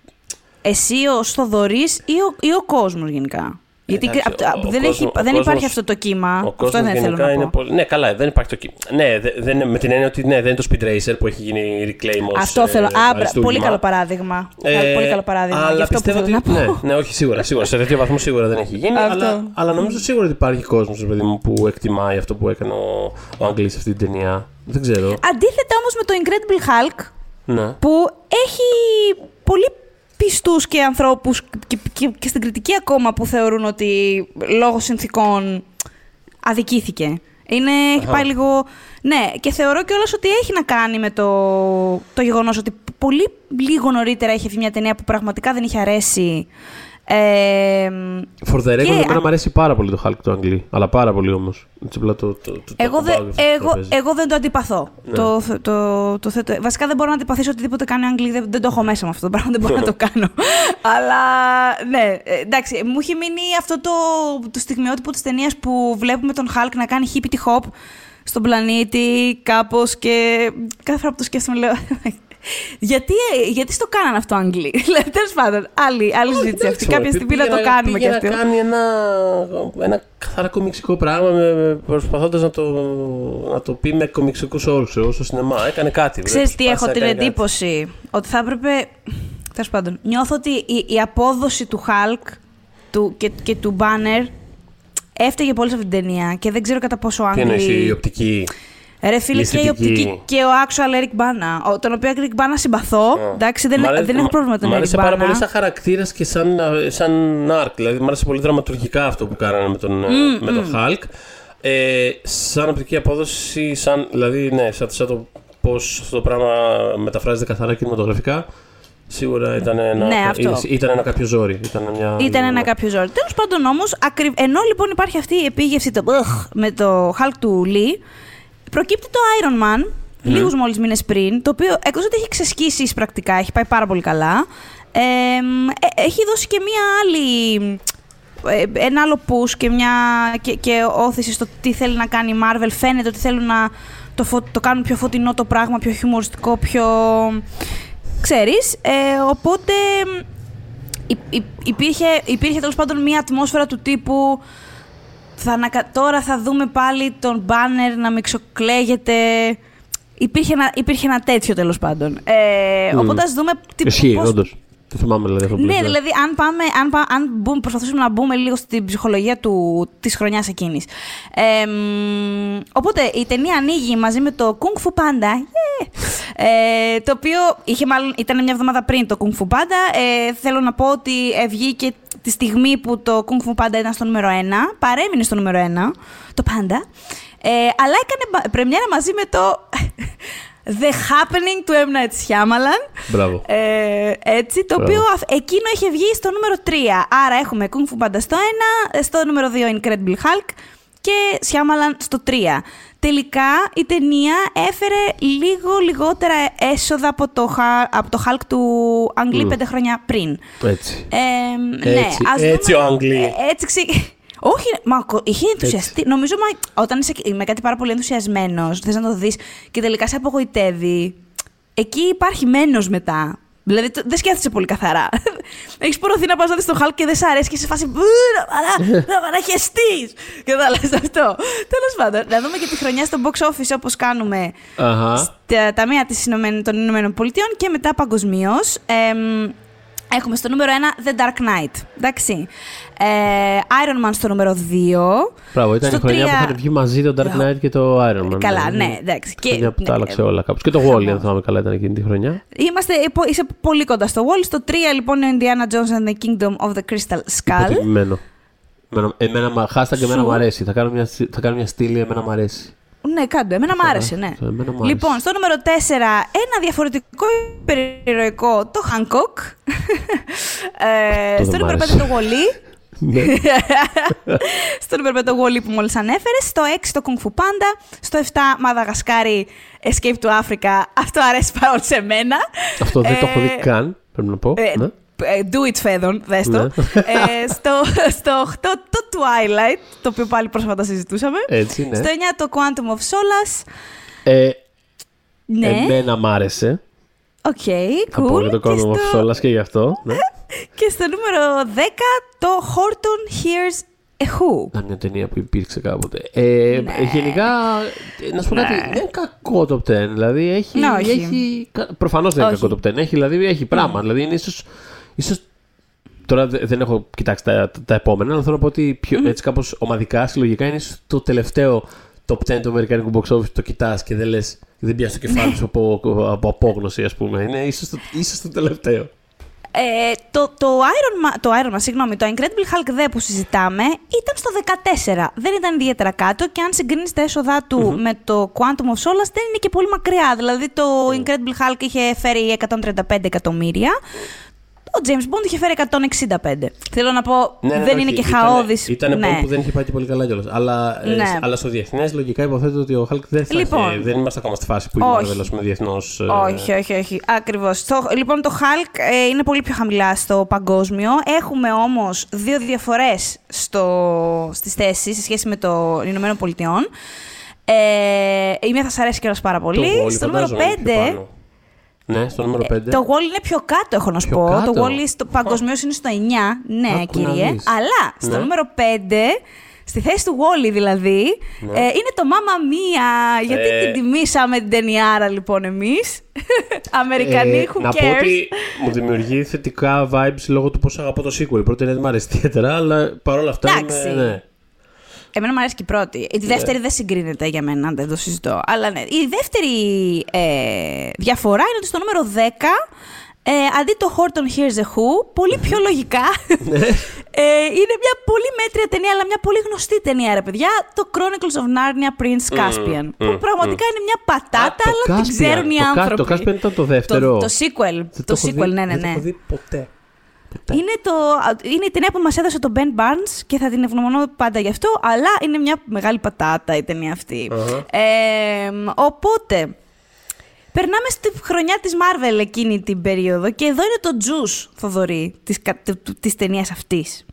Εσύ ο Στοδωρής ή ο, ή ο κόσμος γενικά; Γιατί ο, δεν, έχει, δεν υπάρχει αυτό το κύμα. Ο αυτό δεν θέλω να πω. Είναι πολύ... Ναι, καλά, δεν υπάρχει το κύμα. Ναι, δεν, με την έννοια ότι ναι, δεν είναι το Speed Racer που έχει γίνει reclaim ως, Αυτό θέλω. Ε, πολύ καλό παράδειγμα. Ε, πολύ καλό παράδειγμα. Αλλά πιστεύω ότι. Ναι, ναι, όχι σίγουρα, σίγουρα. Σε τέτοιο βαθμό σίγουρα δεν έχει γίνει. αλλά, αλλά νομίζω σίγουρα ότι υπάρχει κόσμος που εκτιμάει αυτό που έκανε ο, ο Αγγλί σε αυτή την ταινία. Δεν ξέρω. Αντίθετα όμως με το Incredible Hulk. Ναι. Που έχει πολύ πιστούς και ανθρώπους και, και, στην κριτική ακόμα που θεωρούν ότι λόγω συνθήκων αδικήθηκε. Είναι, έχει πάει λίγο... Ναι, και θεωρώ κιόλας ότι έχει να κάνει με το, το γεγονός ότι πολύ λίγο νωρίτερα είχε βγει μια ταινία που πραγματικά δεν είχε αρέσει ε, For the record, εμένα μου αρέσει πάρα πολύ το Hulk του Αγγλί. Αλλά πάρα πολύ όμως. Το, το, το, εγώ, δε, εγώ, εγώ δεν το αντιπαθώ. Ναι. Το, το, το, το, βασικά δεν μπορώ να αντιπαθήσω οτιδήποτε κάνει ο Αγγλί. Δεν, δεν το έχω μέσα με αυτό το πράγμα. Δεν μπορώ να το κάνω. [laughs] Αλλά ναι, ε, εντάξει, μου έχει μείνει αυτό το, το στιγμιότυπο της ταινίας που βλέπουμε τον Hulk να κάνει hippity hop στον πλανήτη κάπως και κάθε φορά που το σκέφτομαι λέω γιατί, γιατί στο κάνανε αυτό Άγγλοι; [laughs] Δηλαδή, τέλος πάντων, άλλη, άλλη συζήτηση αυτή. Κάποια στιγμή να το κάνουμε κι αυτό. Να κάνει ένα, ένα καθαρά κομιξικό πράγμα προσπαθώντας να το, να το πει με κομιξικούς όρους στο σινεμά. Έκανε κάτι. Ξέρεις τι έχω την εντύπωση. Ότι θα έπρεπε. Τέλος πάντων, νιώθω ότι η, η απόδοση του Hulk του, και, και του Banner έφταιγε πολύ σε αυτήν την ταινία και δεν ξέρω κατά πόσο Άγγλοι. Τι εννοείς η οπτική; Ρε φίλε, και η οπτική και ο actual Eric Bana. Τον οποίο Eric Bana συμπαθώ. Εντάξει, δεν, δεν έχω πρόβλημα με τον Eric Bana. Μ' άρεσε πάρα πολύ σαν χαρακτήρας και σαν, σαν arc. Δηλαδή, μ' άρεσε πολύ δραματουργικά αυτό που κάνανε με τον, mm, με τον Hulk. Ε, σαν οπτική απόδοση, σαν, δηλαδή, ναι, σαν, σαν το πώς αυτό το πράγμα μεταφράζεται καθαρά κινηματογραφικά. Σίγουρα ήταν ένα, ναι, αυτό. ήταν ένα κάποιο ζόρι. Ήταν, μια... ήταν ένα κάποιο ζόρι. Τέλος πάντων όμως, ενώ λοιπόν υπάρχει αυτή η επίγευση το, με το Hulk του Lee, Προκύπτει το Iron Man, mm. λίγους μόλις μήνες πριν, το οποίο εκτός ότι έχει ξεσκίσει πρακτικά, έχει πάει πάρα πολύ καλά, ε, έχει δώσει και μία άλλη ε, ένα άλλο push και, μια, και, και όθηση στο τι θέλει να κάνει η Marvel. Φαίνεται ότι θέλουν να το, το κάνουν πιο φωτεινό το πράγμα, πιο χιουμοριστικό, πιο... Ξέρεις, ε, οπότε υπήρχε, υπήρχε τέλος πάντων μια ατμόσφαιρα του τύπου θα Τώρα θα δούμε πάλι τον μπάνερ να μιξοκλέγεται. Υπήρχε ένα, υπήρχε ένα τέτοιο τέλος πάντων. Ε, mm. Οπότε ας δούμε. Τι, Ισχύει, πώς... όντως. Δεν θυμάμαι δηλαδή αυτό που Ναι, δηλαδή αν, πάμε, αν, αν μπούμε, προσπαθήσουμε να μπούμε λίγο στην ψυχολογία του, της χρονιάς εκείνης. Ε, οπότε η ταινία ανοίγει μαζί με το Kung Fu Panda, yeah, ε, το οποίο είχε μάλλον, ήταν μια εβδομάδα πριν το Kung Fu Panda. Ε, θέλω να πω ότι βγήκε τη στιγμή που το Kung Fu Panda ήταν στο νούμερο 1, παρέμεινε στο νούμερο 1, το Panda, ε, αλλά έκανε πρεμιέρα μαζί με το [laughs] The Happening του M. Night Shyamalan. Μπράβο. Ε, έτσι, το οποίο εκείνο είχε βγει στο νούμερο 3. Άρα έχουμε Kung Fu Panda στο 1, στο νούμερο 2 Incredible Hulk και Shyamalan στο 3. Τελικά η ταινία έφερε λίγο λιγότερα έσοδα από το, από το Hulk του Αγγλί mm. πέντε χρόνια πριν. Έτσι. Ε, ναι, έτσι, ας έτσι ο Αγγλί. Ε, έτσι ξε... [laughs] Όχι, μα είχε ενθουσιαστεί. Νομίζω μα, όταν είσαι με κάτι πάρα πολύ ενθουσιασμένος, θες να το δεις και τελικά σε απογοητεύει. εκεί υπάρχει μένος μετά. Δηλαδή το- δεν σκέφτεσαι πολύ καθαρά. [laughs] Έχεις πορωθεί να πας να δεις τον Χάλκ και δεν σ' αρέσει και σε φάση. «Μπου, Να παρά- να παραχεστεί. Κατάλαβε αυτό. Τέλος πάντων, να δούμε και τη χρονιά στο box office όπως κάνουμε Αχα. στα ταμεία της Ηνωμένων- των Ηνωμένων Πολιτειών και μετά παγκοσμίως. έχουμε στο νούμερο 1 The Dark Knight. Εντάξει. Ε, Iron Man στο νούμερο 2. Μπράβο, ήταν Στο η χρονιά τρία- που είχαν βγει μαζί το Dark Knight και το Iron Man. Καλά, ναι. ναι, εντάξει. Και, χρονιά που ναι, τα άλλαξε ε, όλα κάπως. Και το Wall, αν θυμάμαι καλά, ήταν εκείνη τη χρονιά. Είμαστε, υπο- είσαι πολύ κοντά στο Wall. Στο 3 λοιπόν είναι ο Indiana Jones and the Kingdom of the Crystal Skull. Υποτιμημένο. Εμένα, εμένα, μα- hashtag εμένα Σου. μου αρέσει. Θα κάνω μια, θα κάνω μια στήλη, εμένα μου αρέσει. Ναι, κάντε. Εμένα μου άρεσε, ναι. Αυτό, εμένα μου άρεσε. Λοιπόν, στο νούμερο 4, ένα διαφορετικό υπερηρωικό, το Hancock. [laughs] ε, Αυτό στο δεν μ' νούμερο 5 άρεσε. το Wall-E. Ναι. στο νούμερο 5 το Wall-E που μόλις ανέφερες. Στο 6 το Kung Fu Panda. Στο 7 Μαδαγασκάρη Escape to Africa. Αυτό αρέσει πάρα πολύ σε μένα. Αυτό δεν το έχω δει Ε, καν, πρέπει να πω. ε, ναι. ε, Do it φέδων, δες το. Ναι. Ε, στο, στο 8 το Twilight, το οποίο πάλι πρόσφατα συζητούσαμε. Έτσι, ναι. Στο 9 το Quantum of Solace. Ε, Ναι, Εμένα μ' άρεσε. Οκ, Θα πω cool. για το και, κάνω στο, of Solace και γι' αυτό. Ναι. και στο νούμερο 10 το Horton Hears a Who. Ήταν μια ταινία που υπήρξε κάποτε. Ε, Ναι. Γενικά, ε, να σου πω κάτι, δεν είναι κακό top 10. Δηλαδή έχει. Ναι, όχι. έχει Προφανώς δεν είναι Όχι. κακό top 10. Έχει, δηλαδή, έχει πράγμα. Δηλαδή είναι ίσω. Ίσως, τώρα δε- δεν έχω κοιτάξει τα, τα, τα επόμενα, αλλά θέλω να πω ότι πιο, έτσι κάπως ομαδικά, συλλογικά είναι ίσως το τελευταίο top 10 του Αμερικανικού box office. Το κοιτάς και δεν λες. Δεν πιάσει το κεφάλι σου από, από απόγνωση, ας πούμε. Είναι ίσως το, ίσως το τελευταίο. Ε, το, το, Iron Man, το Iron Man, συγγνώμη, το Incredible Hulk δε που συζητάμε ήταν στο 14. Δεν ήταν ιδιαίτερα κάτω και αν συγκρίνεις τα έσοδά του με το Quantum of Solace δεν είναι και πολύ μακριά. Δηλαδή το Incredible Hulk είχε φέρει 135 εκατομμύρια. Ο James Bond είχε φέρει 165. Θέλω να πω, Ναι, ναι, δεν όχι, είναι και ήτανε- χαόδης. Ήταν ναι. που δεν είχε πάει και πολύ καλά κιόλας. Αλλά, ε, Ναι. αλλά στο διεθνές λογικά υποθέτω ότι ο Hulk δεν θα Λοιπόν. είχε- Δεν είμαστε ακόμα στη φάση που Όχι. η Marvel, ας πούμε, διεθνώς. Όχι, όχι, όχι. Ακριβώς. Λοιπόν, το Hulk ε, είναι πολύ πιο χαμηλά στο παγκόσμιο. Έχουμε όμως δύο διαφορές στις θέσεις σε σχέση με το Ηνωμένο Πολιτειών. Ε, η μία θα σα αρέσει κιόλας πάρα πολύ. στο νούμερο 5. Ναι, στο νούμερο 5. Το Wall είναι πιο κάτω, έχω να σου Πιο πω. κάτω. Το Wall στο παγκοσμίως είναι στο 9. Ναι, Άκου να κύριε. δεις. Αλλά στο Ναι. νούμερο 5, στη θέση του Wall δηλαδή, Ναι. ε, είναι το Mama Mia. Γιατί Ε. την τιμήσαμε την ταινιάρα λοιπόν εμείς. [laughs] Αμερικανοί, who Ε, να πω cares; ότι μου δημιουργεί θετικά vibes λόγω του πώ αγαπώ το sequel. Η πρώτη δεν μου αρέσει ιδιαίτερα, αλλά παρόλα αυτά. Εντάξει. Είμαι, ναι. Εμένα μου αρέσει και η πρώτη. Η δεύτερη δεν συγκρίνεται για μένα, δεν το συζητώ. Αλλά ναι. Η δεύτερη ε, διαφορά είναι ότι στο νούμερο 10, ε, αντί το Horton Hears a Who, πολύ πιο λογικά, [laughs] ε, είναι μια πολύ μέτρια ταινία, αλλά μια πολύ γνωστή ταινία, ρε παιδιά, το Chronicles of Narnia Prince Caspian. που μμ, πραγματικά είναι μια πατάτα, Α, το αλλά την Caspian. ξέρουν οι Το Cas- άνθρωποι. Το Caspian ήταν το δεύτερο. Το, το sequel. Δεν Το, έχω sequel, δει- ναι, ναι, Δεν το ναι. έχω δει ποτέ. Ποτέ. Είναι, το, είναι η ταινία που μας έδωσε τον Ben Barnes και θα την ευγνωμονώ πάντα γι' αυτό, αλλά είναι μια μεγάλη πατάτα η ταινία αυτή. Αχα. Ε, οπότε, περνάμε στη χρονιά της Marvel εκείνη την περίοδο και εδώ είναι το juice, Θοδωρή, της, κα- του- της ταινίας αυτής.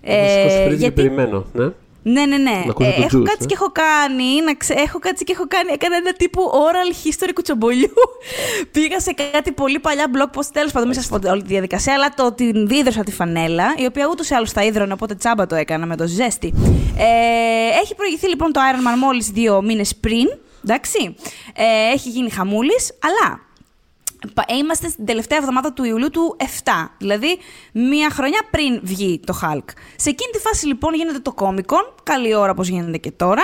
Έχω σηκώσει φρύδι και περιμένω. Ναι. Ναι, ναι, ναι. Να ακούσω το έχω juice, κάτσει ε. και έχω κάνει, να ξε... έχω κάτσει και έχω κάνει, έκανα ένα τύπου oral history κουτσομπολιού. [laughs] Πήγα σε κάτι πολύ παλιά blog post, τέλος πάντων, μην σας πω όλη τη διαδικασία, αλλά το την δίδρωσα τη φανέλα, η οποία ούτως ή άλλως θα ίδρωνε, οπότε τσάμπα το έκανα με το ζέστη. Ε, έχει προηγηθεί λοιπόν το Iron Man μόλις δύο μήνες πριν, εντάξει. Ε, έχει γίνει χαμούλης, αλλά Πα- Είμαστε στην τελευταία εβδομάδα του Ιουλίου του 7, δηλαδή μία χρονιά πριν βγει το Hulk. Σε εκείνη τη φάση λοιπόν γίνεται το Comic Con, καλή ώρα όπως γίνεται και τώρα,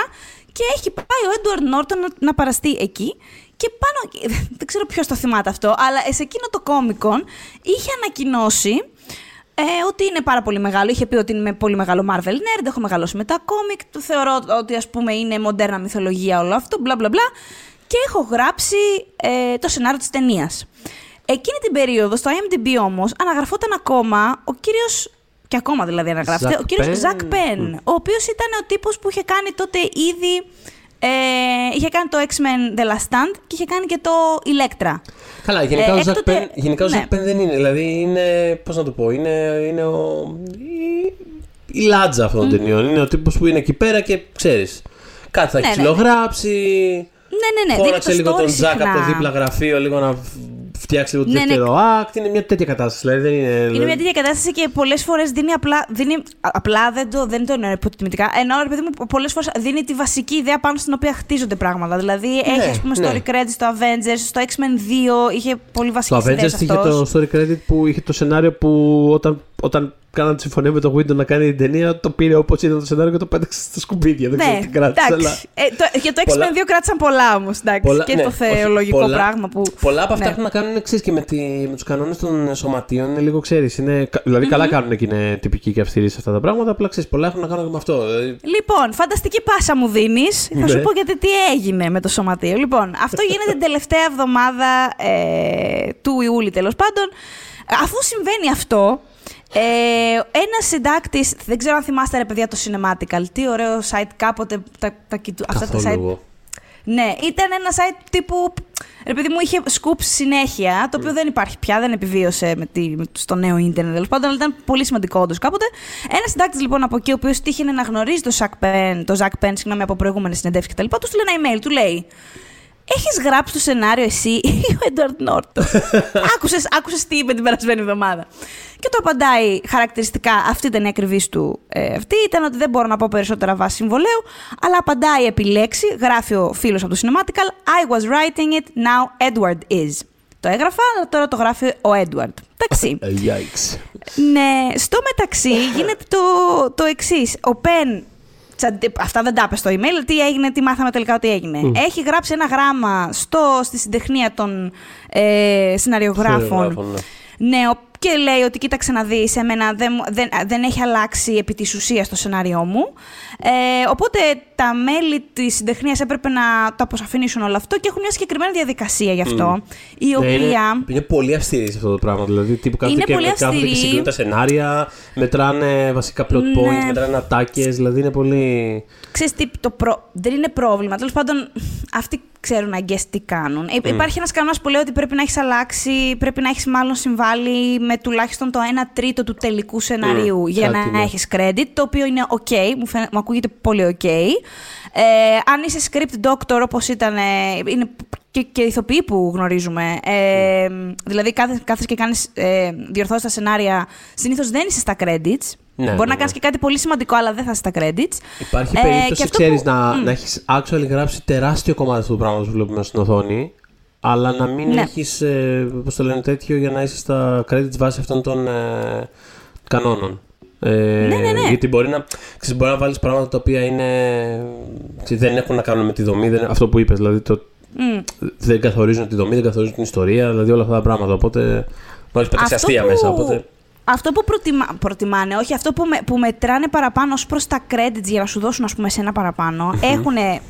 και έχει πάει ο Edward Norton να, να παραστεί εκεί και πάνω, [laughs] δεν ξέρω ποιος το θυμάται αυτό, αλλά σε εκείνο το Comic Con είχε ανακοινώσει ε, ότι είναι πάρα πολύ μεγάλο. Είχε πει ότι είναι πολύ μεγάλο Marvel Nerd, έχω μεγαλώσει με τα κόμικ, το θεωρώ ότι ας πούμε είναι μοντέρνα μυθολογία όλο αυτό, μπλα μπλα μπλα. Και έχω γράψει ε, το σενάριο της ταινίας. Εκείνη την περίοδο, στο IMDb όμως, αναγραφόταν ακόμα ο κύριος, και ακόμα δηλαδή αναγράφεται, Zack ο κύριος Penn. Ζακ Πεν, ο οποίος ήταν ο τύπος που είχε κάνει τότε ήδη, ε, είχε κάνει το X-Men The Last Stand και είχε κάνει και το Electra. Καλά, γενικά Ε, ο Ζακ έκτοτε- Πεν, γενικά ο ναι. Ζακ Πεν δεν είναι. Δηλαδή είναι. Πώς να το πω, είναι, είναι ο. Η, η λάτζα αυτών των ταινιών. Είναι ο τύπος που είναι εκεί πέρα και ξέρεις. Κάτι θα έχει Ναι, ναι. Ψιλογράψει. Ναι, ναι, ναι. Φώναξε δίνει το λίγο τον story Ζακ από το συχνά. δίπλα γραφείο, λίγο να φτιάξει λίγο το Ναι, ναι. δεύτερο act. Είναι μια τέτοια κατάσταση. Δηλαδή δεν είναι. Είναι μια τέτοια κατάσταση και πολλές φορές δίνει απλά. Δίνει, α- απλά δεν το, δεν το εννοώ υποτιμητικά. Εννοώ, ρε παιδί μου, πολλές φορές δίνει τη βασική ιδέα πάνω στην οποία χτίζονται πράγματα. Δηλαδή έχει, ας πούμε, ναι. story credits στο Avengers, στο X-Men 2, είχε πολύ βασικές Το ιδέες Avengers είχε το story credit που είχε το σενάριο που όταν, όταν κάναν τη συμφωνία με το Windows να κάνει την ταινία, το πήρε όπως ήταν το σενάριο και το πέταξε στα σκουπίδια. Δεν ξέρω Ναι, τι κράτησε. εντάξει. Αλλά... Ε, το, για το X-Men Πολλά- 2 κράτησαν πολλά όμως. Πολλά- Και ναι, το όχι, θεολογικό πολλά- πράγμα που. Πολλά από αυτά Ναι. έχουν να κάνουν εξή και με, τη, με τους κανόνες των σωματείων. Είναι λίγο ξέρεις. Δηλαδή, καλά κάνουν και είναι τυπικοί και αυστηροί σε αυτά τα πράγματα. Απλά ξέρεις, πολλά έχουν να κάνουν και με αυτό. Δηλαδή, Λοιπόν, φανταστική πάσα μου δίνεις. Θα σου Ναι. πω γιατί τι έγινε με το σωματείο. Λοιπόν, αυτό γίνεται την τελευταία εβδομάδα ε, του Ιούλη τέλος πάντων. Αφού συμβαίνει αυτό, ε, ένα συντάκτη, δεν ξέρω αν θυμάστε ρε παιδιά το Cinematical, τι ωραίο site κάποτε τα, τα, κοιτου- αυτά τα καθόλου site εγώ. ναι, ήταν ένα site τύπου. Ρε παιδί μου, είχε scoops συνέχεια, το οποίο δεν υπάρχει πια, δεν επιβίωσε με τη, με- στο νέο ίντερνετ τέλος πάντων, αλλά ήταν πολύ σημαντικό όντως κάποτε. Ένα συντάκτη λοιπόν από εκεί, ο οποίος τύχαινε να γνωρίζει το Zach Penn, το Zach Penn συγγνώμη, από προηγούμενες συνεντεύξεις κτλ., τους στείλε ένα email, του λέει. Έχει γράψει το σενάριο εσύ ή ο Έντουαρτ Νόρτον. άκουσε άκουσες τι είπε την περασμένη εβδομάδα. Και το απαντάει χαρακτηριστικά, αυτή ήταν η ακριβή του ε, αυτή, ήταν ότι δεν μπορώ να πω περισσότερα βάσει συμβολέου, αλλά απαντάει επί λέξη, γράφει ο φίλο από το Cinematical, I was writing it, now Edward is. Το έγραφα, αλλά τώρα το γράφει ο Edward. Εντάξει. Ε, Yikes. Ναι, στο μεταξύ γίνεται το, το εξή. Ο Πεν. Τσα- Αυτά δεν τα είπες στο email. Τι έγινε, τι μάθαμε τελικά ότι έγινε. Έχει γράψει ένα γράμμα στο, στη συντεχνία των ε, σεναριογράφων. Σεναριογράφων, Ναι, ο- και λέει ότι κοίταξε να δεις, εμένα δεν, μου- δεν, δεν έχει αλλάξει επί της ουσίας το σενάριό μου. Ε, οπότε τα μέλη της συντεχνίας έπρεπε να το αποσαφηνίσουν όλο αυτό και έχουν μια συγκεκριμένη διαδικασία γι' αυτό, η Ναι, οποία... είναι, είναι πολύ αυστηρή σε αυτό το πράγμα. Δηλαδή, τύπου κάθονται Είναι και, πολύ κάθονται και αυστηρή. συγκρίνουν τα σενάρια, μετράνε βασικά plot Ναι. points, μετράνε ατάκες. Δηλαδή, είναι πολύ. Ξέρεις τι, το προ... δεν είναι πρόβλημα. Τέλος πάντων, αυτοί ξέρουν αγγές τι κάνουν. Ε, Υπάρχει ένας κανόνας που λέει ότι πρέπει να έχεις αλλάξει, πρέπει να έχεις μάλλον συμβάλει με τουλάχιστον το 1 τρίτο του τελικού σενάριου για κάτι, να ναι. έχεις credit, το οποίο είναι ok, μου, φαίν- μου ακούγεται πολύ ok. Ε, αν είσαι script doctor όπως ήταν, ε, είναι και, και ηθοποιοί που γνωρίζουμε. Ε, δηλαδή, κάθε, κάθεσαι και κάνεις, ε, διορθώσεις τα σενάρια, συνήθως δεν είσαι στα credits. Ναι, Μπορεί ναι, να ναι. κάνεις και κάτι πολύ σημαντικό, αλλά δεν θα είσαι στα credits. Υπάρχει Ε, και περίπτωση, αυτό ξέρεις, που- να, Μμ. να έχεις actually γράψει τεράστιο κομμάτι αυτού του πράγματος που βλέπουμε στην οθόνη, αλλά να μην Ναι. έχεις, ε, πώς το λένε, τέτοιο για να είσαι στα credits βάσει αυτών των ε, κανόνων. Ε, Ναι, ναι, ναι. Γιατί μπορεί να, ξέρεις, μπορεί να βάλεις πράγματα τα οποία είναι, ξέρεις, δεν έχουν να κάνουν με τη δομή, δεν, αυτό που είπες, δηλαδή το, Μμ. δεν καθορίζουν τη δομή, δεν καθορίζουν την ιστορία, δηλαδή όλα αυτά τα πράγματα. Οπότε μπορεί να πετάξει Αυτό αστεία που- μέσα. Οπότε, Αυτό που προτιμα... προτιμάνε, όχι, αυτό που, με... που μετράνε παραπάνω ως προς τα credits για να σου δώσουν, ας πούμε, σε ένα παραπάνω, έχουνε...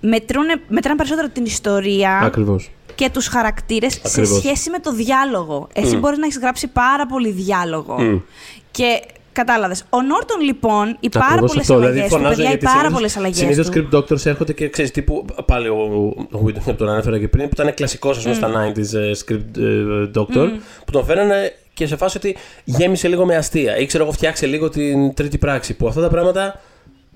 Μετρούνε... Μετράνε περισσότερο την ιστορία ακριβώς. και τους χαρακτήρες σε Ακριβώς. σχέση με το διάλογο. Εσύ μπορείς να έχεις γράψει πάρα πολύ διάλογο. Μμ. Και κατάλαβες. Ο Νόρτον, λοιπόν, οι πάρα Ακριβώς πολλές αυτό, δηλαδή αλλαγές του, φωνάζω παιδιά, οι γιατί πάρα συνήθως- πολλές αλλαγές Συνήθως του. script doctors έρχονται και ξέρεις τύπου. Πάλι ο, ο Whedon που τον ανέφερα και πριν, που ήταν κλασικός ας πούμε, στα 90s ε, script ε, doctor, που τον φέρανε και σε φάση ότι γέμισε λίγο με αστεία ή ξέρω εγώ φτιάξε λίγο την τρίτη πράξη. Που αυτά τα πράγματα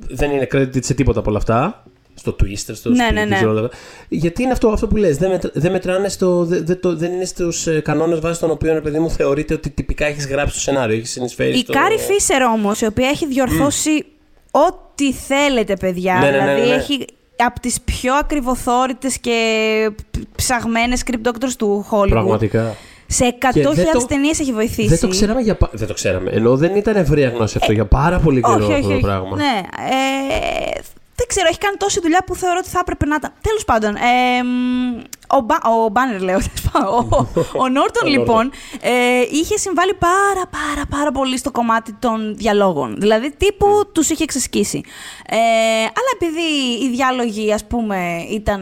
δεν είναι credited σε τίποτα από όλα αυτά. Στο Twister, στο Ναι, Speed, ναι, δεν ναι. ξέρω, όλα αυτά. Γιατί είναι αυτό, αυτό που λες, δεν, μετρα- δεν μετράνε στο. Δεν, δεν, το- δεν είναι στους ε, κανόνες βάσει των οποίων, ρε παιδί μου, θεωρείται ότι τυπικά έχεις γράψει το σενάριο, έχεις συνεισφέρει. Η στο... Κάρι Φίσερ όμως, η οποία έχει διορθώσει ό,τι θέλετε, παιδιά. Ναι, ναι, ναι, δηλαδή ναι, ναι. έχει από τις πιο ακριβοθόρητες και ψαγμένες script doctors του Hollywood. Πραγματικά. Σε Και 100.000 δεν το- ταινίες έχει βοηθήσει. Δεν το ξέραμε για. πα- Δεν το ξέραμε. Ενώ δεν ήταν ευρεία γνώση αυτό για πάρα πολύ καιρό Ε, όχι, αυτό όχι, το όχι. πράγμα. Ναι. Ε, δεν ξέρω, έχει κάνει τόση δουλειά που θεωρώ ότι θα έπρεπε να ήταν. Τέλος πάντων. Ε, μ, ο, Μπα, ο Μπάνερ, λέω. [laughs] τέλος πάντων. ο, ο Νόρτον, Ο λοιπόν, ε, είχε συμβάλει πάρα πάρα πάρα πολύ στο κομμάτι των διαλόγων. Δηλαδή, τύπου τους είχε εξασκήσει. Ε, αλλά επειδή οι διάλογοι, ας πούμε, ήταν,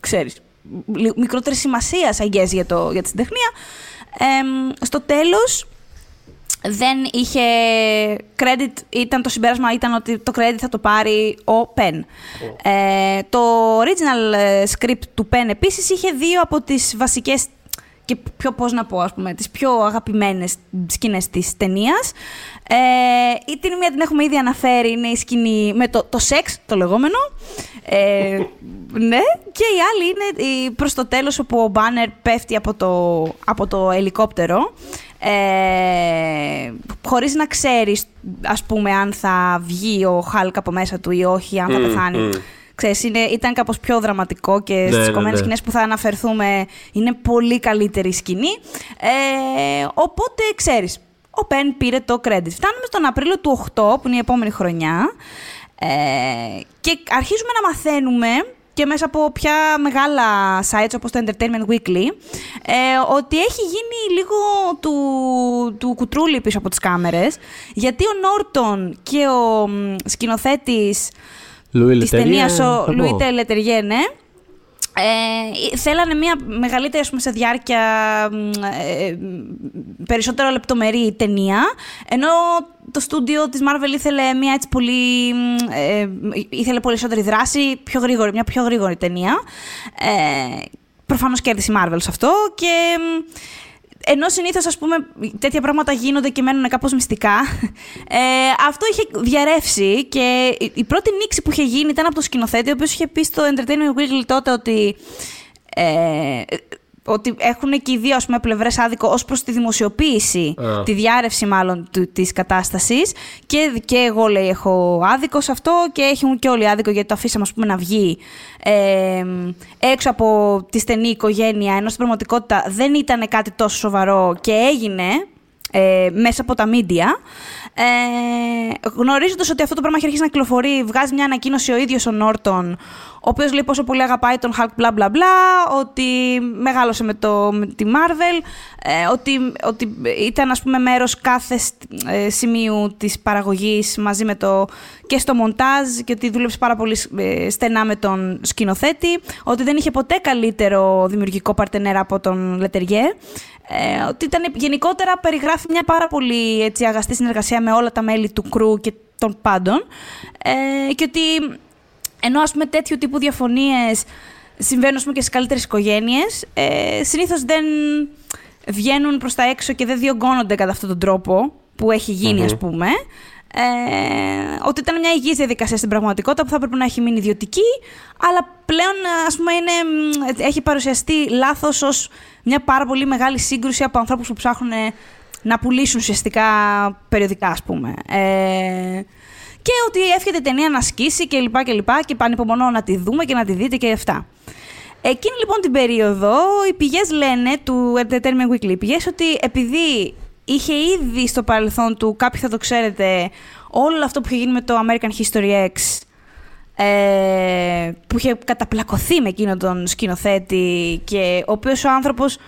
ξέρεις, λι- μικρότερη σημασία, I guess, για, το, για τη συντεχνία, ε, στο τέλος δεν είχε credit, ήταν το συμπέρασμα ήταν ότι το credit θα το πάρει ο Penn. Ε, το original ε, script του Penn επίσης είχε δύο από τις βασικές και και πιο, πώς να πω, ας πούμε, τις πιο αγαπημένες σκηνές της ταινίας. Ε, την μία την έχουμε ήδη αναφέρει, είναι η σκηνή με το, το σεξ, το λεγόμενο. Ε, [laughs] ναι, και η άλλη είναι η, προς το τέλος όπου ο Μπάνερ πέφτει από το, από το ελικόπτερο ε, χωρίς να ξέρεις, ας πούμε, αν θα βγει ο Χάλκ από μέσα του ή όχι, αν θα mm, πεθάνει. Mm. Ξέρεις, είναι, ήταν κάπως πιο δραματικό και ναι, στις ναι, κομμένες ναι. σκηνές που θα αναφερθούμε είναι πολύ καλύτερη σκηνή. Ε, οπότε, ξέρεις, ο Πεν πήρε το credit. Φτάνουμε στον Απρίλιο του 8, που είναι η επόμενη χρονιά, ε, και αρχίζουμε να μαθαίνουμε και μέσα από πια μεγάλα sites όπως το Entertainment Weekly ε, ότι έχει γίνει λίγο του, του κουτρούλι πίσω από τις κάμερες γιατί ο Νόρτον και ο σκηνοθέτης Louis της ταινίας ο Λουί Τελετεριέ, ναι, ε, θέλανε μια μεγαλύτερη πούμε, σε διάρκεια ε, περισσότερο λεπτομερή ταινία ενώ το στούντιο της Marvel ήθελε μια έτσι πολύ ε, ήθελε περισσότερη δράση πιο γρήγορη, μια πιο γρήγορη ταινία. Ε, προφανώς κέρδισε η Marvel σε αυτό και ενώ συνήθως, ας πούμε, τέτοια πράγματα γίνονται και μένουν κάπως μυστικά, ε, αυτό είχε διαρρεύσει και η πρώτη νήξη που είχε γίνει ήταν από το σκηνοθέτη, ο οποίος είχε πει στο Entertainment Weekly τότε ότι. Ε, ότι έχουν και οι δύο ας πούμε, πλευρές άδικο ως προς τη δημοσιοποίηση, τη διάρρευση μάλλον της κατάστασης και, και εγώ λέει έχω άδικο σε αυτό και έχουν και όλοι άδικο γιατί το αφήσαμε ας πούμε, να βγει ε, έξω από τη στενή οικογένεια ενώ στην πραγματικότητα δεν ήταν κάτι τόσο σοβαρό και έγινε ε, μέσα από τα μίντια. Ε, Γνωρίζοντας ότι αυτό το πράγμα έχει αρχίσει να κυκλοφορεί, βγάζει μια ανακοίνωση ο ίδιος ο Νόρτον, ο οποίος λέει πόσο πολύ αγαπάει τον Hulk, μπλα μπλα μπλα, ότι μεγάλωσε με, το, με τη Marvel, ε, ότι, ότι ήταν ας πούμε μέρος κάθε ε, σημείου της παραγωγής μαζί με το και στο μοντάζ και ότι δούλεψε πάρα πολύ ε, στενά με τον σκηνοθέτη, ότι δεν είχε ποτέ καλύτερο δημιουργικό παρτενέρα από τον Λετεριέ, ε, ότι ήταν γενικότερα περιγράφει μια πάρα πολύ έτσι, αγαστή συνεργασία με όλα τα μέλη του κρού και των πάντων ε, και ότι ενώ ας πούμε τέτοιου τύπου διαφωνίες συμβαίνουν ας πούμε, και στις καλύτερες οικογένειες, ε, συνήθως δεν βγαίνουν προς τα έξω και δεν διωγγώνονται κατά αυτόν τον τρόπο που έχει γίνει, ας πούμε. Ε, ότι ήταν μια υγιής διαδικασία στην πραγματικότητα που θα έπρεπε να έχει μείνει ιδιωτική, αλλά πλέον ας πούμε, είναι, έχει παρουσιαστεί λάθος ως μια πάρα πολύ μεγάλη σύγκρουση από ανθρώπους που ψάχνουν να πουλήσουν ουσιαστικά περιοδικά, ας πούμε. Ε, και ότι εύχεται η ταινία να σκίσει και λοιπά και λοιπά και πανυπομονώ να τη δούμε και να τη δείτε και αυτά. Εκείνη λοιπόν την περίοδο, οι πηγές λένε του Entertainment Weekly, οι πηγές ότι επειδή είχε ήδη στο παρελθόν του, κάποιοι θα το ξέρετε, όλο αυτό που είχε γίνει με το American History X, ε, που είχε καταπλακωθεί με εκείνον τον σκηνοθέτη και ο οποίος ο άνθρωπος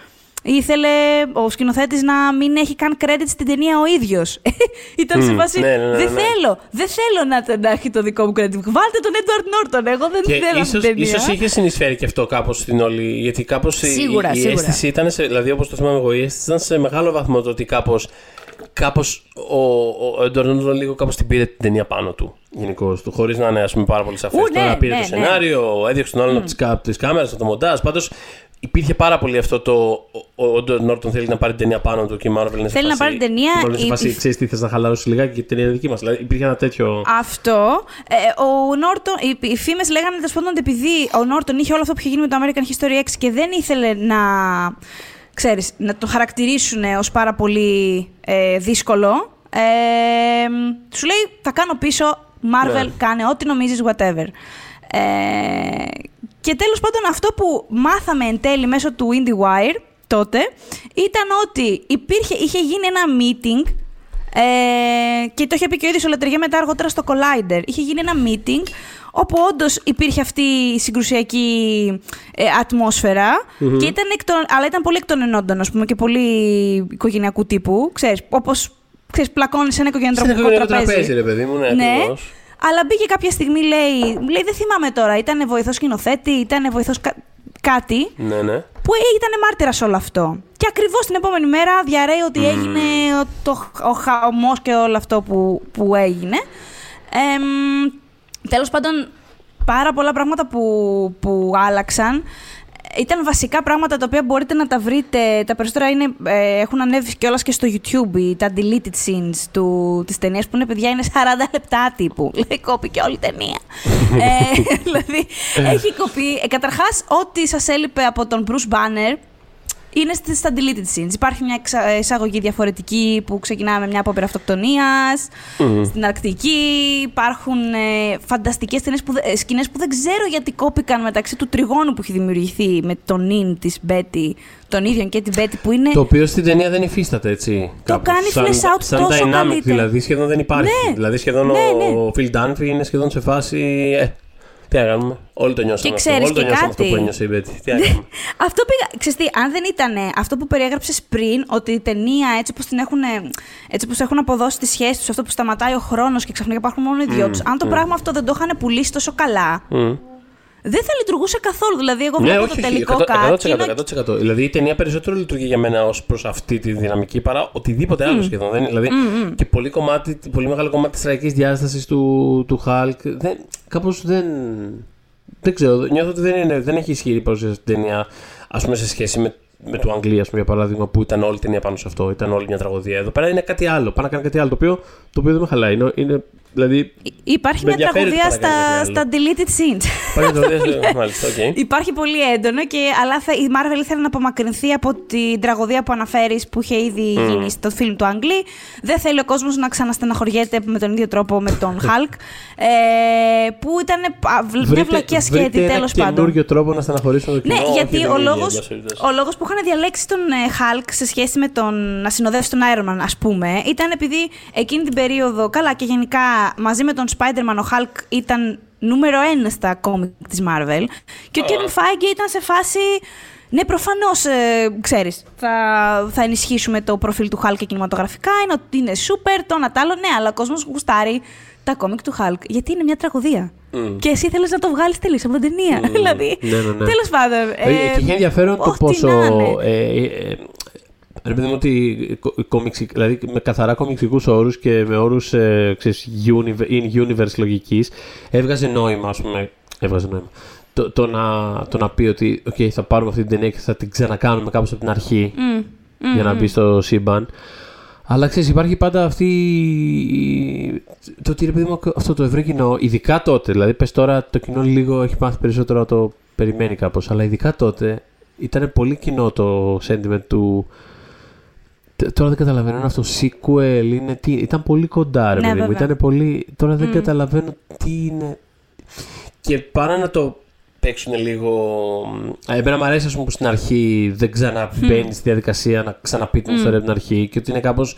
ήθελε ο σκηνοθέτης να μην έχει καν credit στην ταινία ο ίδιος. [laughs] Ήταν mm, σε βάση. Ναι, ναι, ναι, δεν ναι. θέλω. Δεν θέλω να, να έχει το δικό μου credit. Βάλτε τον Edward Norton. Εγώ δεν και θέλω ίσως, την ταινία. Ίσως είχε συνεισφέρει και αυτό κάπως στην όλη. Γιατί κάπως η, η, αίσθηση ήταν. Σε, δηλαδή, όπως το θυμάμαι εγώ, η αίσθηση ήταν σε μεγάλο βαθμό το ότι κάπω. Κάπως ο, ο Edward Norton λίγο κάπως την πήρε την ταινία πάνω του γενικώ του, χωρίς να είναι ας πούμε, πάρα πολύ σαφές. Ναι, Τώρα πήρε ναι, το σενάριο, ναι. έδιωξε τον άλλον mm. από τις κάμερες, από το μοντάζ. Πάντως υπήρχε πάρα πολύ αυτό το. Ο Νόρτον θέλει να πάρει την ταινία πάνω του και η Marvel είναι Θέλει να πάρει την ταινία. Η σε φάση, ξέρεις τι θες να χαλαρώσει λιγάκι και την ταινία δική μας. Δηλαδή υπήρχε ένα τέτοιο. Αυτό. Ε, ο Νόρτον, οι, οι φήμες λέγανε τέλος πάντων ότι επειδή ο Νόρτον είχε όλο αυτό που είχε γίνει με το American History X και δεν ήθελε να. Ξέρεις, να το χαρακτηρίσουν ως πάρα πολύ ε, δύσκολο. Ε, σου λέει, θα κάνω πίσω, Marvel, ναι. κάνε ό,τι νομίζεις, whatever. Ε, και τέλος πάντων αυτό που μάθαμε εν τέλει μέσω του IndieWire τότε ήταν ότι υπήρχε, είχε γίνει ένα meeting ε, και το είχε πει και ο ίδιος ο Λετρεγέ μετά αργότερα στο Collider. Είχε γίνει ένα meeting όπου όντως υπήρχε αυτή η συγκρουσιακή ε, ατμοσφαιρα και ήταν εκ των, αλλά ήταν πολύ εκ των ενόντων, ας πούμε, και πολύ οικογενειακού τύπου. Ξέρεις, όπως ξέρεις, πλακώνεις ένα οικογενειακό τραπέζι. Σε ένα τραπέζι, ρε παιδί μου, ναι, ναι. Αλλά μπήκε κάποια στιγμή, λέει, λέει δεν θυμάμαι τώρα, ήταν βοηθός σκηνοθέτη, ήταν βοηθός κα... κάτι. Ναι, ναι. Που ήταν μάρτυρας όλο αυτό. Και ακριβώς την επόμενη μέρα διαρρέει ότι mm. έγινε το, ο χαμός και όλο αυτό που, που έγινε. Ε, Τέλος πάντων, πάρα πολλά πράγματα που, που άλλαξαν. Ήταν βασικά πράγματα τα οποία μπορείτε να τα βρείτε. Τα περισσότερα είναι, ε, έχουν ανέβει κιόλας και στο YouTube τα deleted scenes του, της ταινίας που είναι παιδιά είναι 40 λεπτά τύπου. [laughs] Λέει κόπηκε όλη η ταινία. ε, [laughs] δηλαδή έχει κοπεί. Ε, καταρχάς, ό,τι σας έλειπε από τον Bruce Banner είναι στα deleted scenes. Υπάρχει μια εισαγωγή διαφορετική που ξεκινάμε με μια απόπειρα αυτοκτονίας, στην Αρκτική. Υπάρχουν ε, φανταστικές σκηνές που, ε, σκηνές που δεν ξέρω γιατί κόπηκαν μεταξύ του τριγώνου που έχει δημιουργηθεί με τον νυν της Μπέτη, τον ίδιο και την Μπέτη που είναι... Το οποίο στην ταινία δεν υφίσταται έτσι. Το κάπως. κάνει σαν, flash out σαν τόσο dynamic, καλύτερα. δηλαδή σχεδόν δεν υπάρχει. Ναι. Δηλαδή σχεδόν Ναι, ναι. ο Phil Dunphy είναι σχεδόν σε φάση... Ε, τι να κάνουμε. Όλοι το νιώσαμε Και αυτό. ξέρεις Όλοι το και νιώσαμε αυτό κάτι. που ένιωσε η Μπέτη. Τι να κάνουμε. [laughs] Αυτό πήγα. Ξέρεις τι, αν δεν ήταν αυτό που περιέγραψες πριν, ότι η ταινία έτσι όπως την έχουν, έτσι όπως έχουν αποδώσει τη σχέση τους, αυτό που σταματάει ο χρόνος και ξαφνικά υπάρχουν μόνο οι δυο τους, αν το πράγμα αυτό δεν το είχαν πουλήσει τόσο καλά, Μμ. Δεν θα λειτουργούσε καθόλου. Δηλαδή, εγώ Ναι, βλέπω όχι, το όχι, τελικό 100%, κάτι. και 100%, είναι- 100%. Δηλαδή η ταινία περισσότερο λειτουργεί για μένα ως προς αυτή τη δυναμική παρά οτιδήποτε άλλο σχεδόν. Δεν, δηλαδή, και πολύ, κομμάτι, πολύ μεγάλο κομμάτι της τραγικής διάστασης του, του Hulk. Δεν, κάπως δεν. Δεν ξέρω. Νιώθω ότι δεν, είναι, δεν έχει ισχυρή παρουσία στην ταινία, ας πούμε, σε σχέση με, με του Ang Lee, ας πούμε, για παράδειγμα, που ήταν όλη η ταινία πάνω σε αυτό. Ήταν όλη μια τραγωδία. Εδώ πέρα είναι κάτι άλλο. Πάνε να κάνει κάτι άλλο. Το οποίο, το οποίο δεν με χαλάει. Είναι, είναι, δηλαδή. Υπάρχει Με μια ενδιαφέρει τραγωδία ότι παρακάνει στα, κάτι στα deleted scenes. Πάει τραγωδία. [laughs] Μάλιστα, οκ. Υπάρχει πολύ έντονο, και, αλλά θα, η Marvel ήθελε να απομακρυνθεί από την τραγωδία που αναφέρεις που είχε ήδη γίνει στο φιλμ του Ang Lee. Δεν θέλει ο κόσμος να ξαναστεναχωριέται με τον ίδιο τρόπο με τον [laughs] Hulk. Ε, που ήταν πα- βλ- μια βλακία σκέτη, τέλος Ένα πάντων. καινούριο τρόπο να στεναχωρήσουμε το κοινό. Ναι, όχι, γιατί δεν ο είναι λόγος, ίδια, εν πάση περιπτώσει. ο λόγος που είχαν διαλέξει τον ε, Hulk σε σχέση με τον να συνοδεύσει τον Iron Man, ας πούμε, ήταν επειδή εκείνη την περίοδο, καλά και γενικά μαζί με τον Spider-Man ο Hulk ήταν νούμερο ένα στα κόμικ της Marvel και ο Kevin Feige ήταν σε φάση... Ναι, προφανώς, ε, ξέρεις. Θα, θα ενισχύσουμε το προφίλ του Hulk και κινηματογραφικά. Είναι ότι είναι super, το ένα τ' άλλο. Ναι, αλλά ο κόσμος γουστάρει τα κόμικ του Hulk. Γιατί είναι μια τραγωδία. Και εσύ θέλεις να το βγάλεις τελείως από την ταινία. [laughs] δηλαδή. Ναι, ναι, ναι. Τέλος πάντων. Ε, και είχε ενδιαφέρον το ό,τι πόσο. Να είναι. Ε, ε, ε, Ρε παιδί μου, ότι η κο- η κομιξι- δηλαδή με καθαρά κομιξικούς όρους και με όρους ε, in universe λογικής, έβγαζε νόημα, ας πούμε. Έβγαζε νόημα. Το, το, να, το να πει ότι okay, θα πάρουμε αυτή την ταινία και θα την ξανακάνουμε κάπως από την αρχή για να μπει στο σύμπαν. Αλλά ξέρεις, υπάρχει πάντα αυτή. η- Το ότι ρε παιδί μου, αυτό το ευρύ κοινό, ειδικά τότε, δηλαδή πες τώρα το κοινό λίγο έχει μάθει περισσότερο να το περιμένει κάπως, αλλά ειδικά τότε ήταν πολύ κοινό το sentiment του. Τε- Τώρα δεν καταλαβαίνω αν αυτό sequel είναι τι. Ήταν πολύ κοντά, ρε Ναι, παιδί μου. βέβαια. Ήταν πολύ. Τώρα δεν καταλαβαίνω τι είναι. Και παρά να το παίξουν λίγο. Ε, Εμένα μου αρέσει, ας πούμε, που στην αρχή δεν ξαναμπαίνει στη διαδικασία να ξαναπεί την ιστορία από την αρχή και ότι είναι κάπως.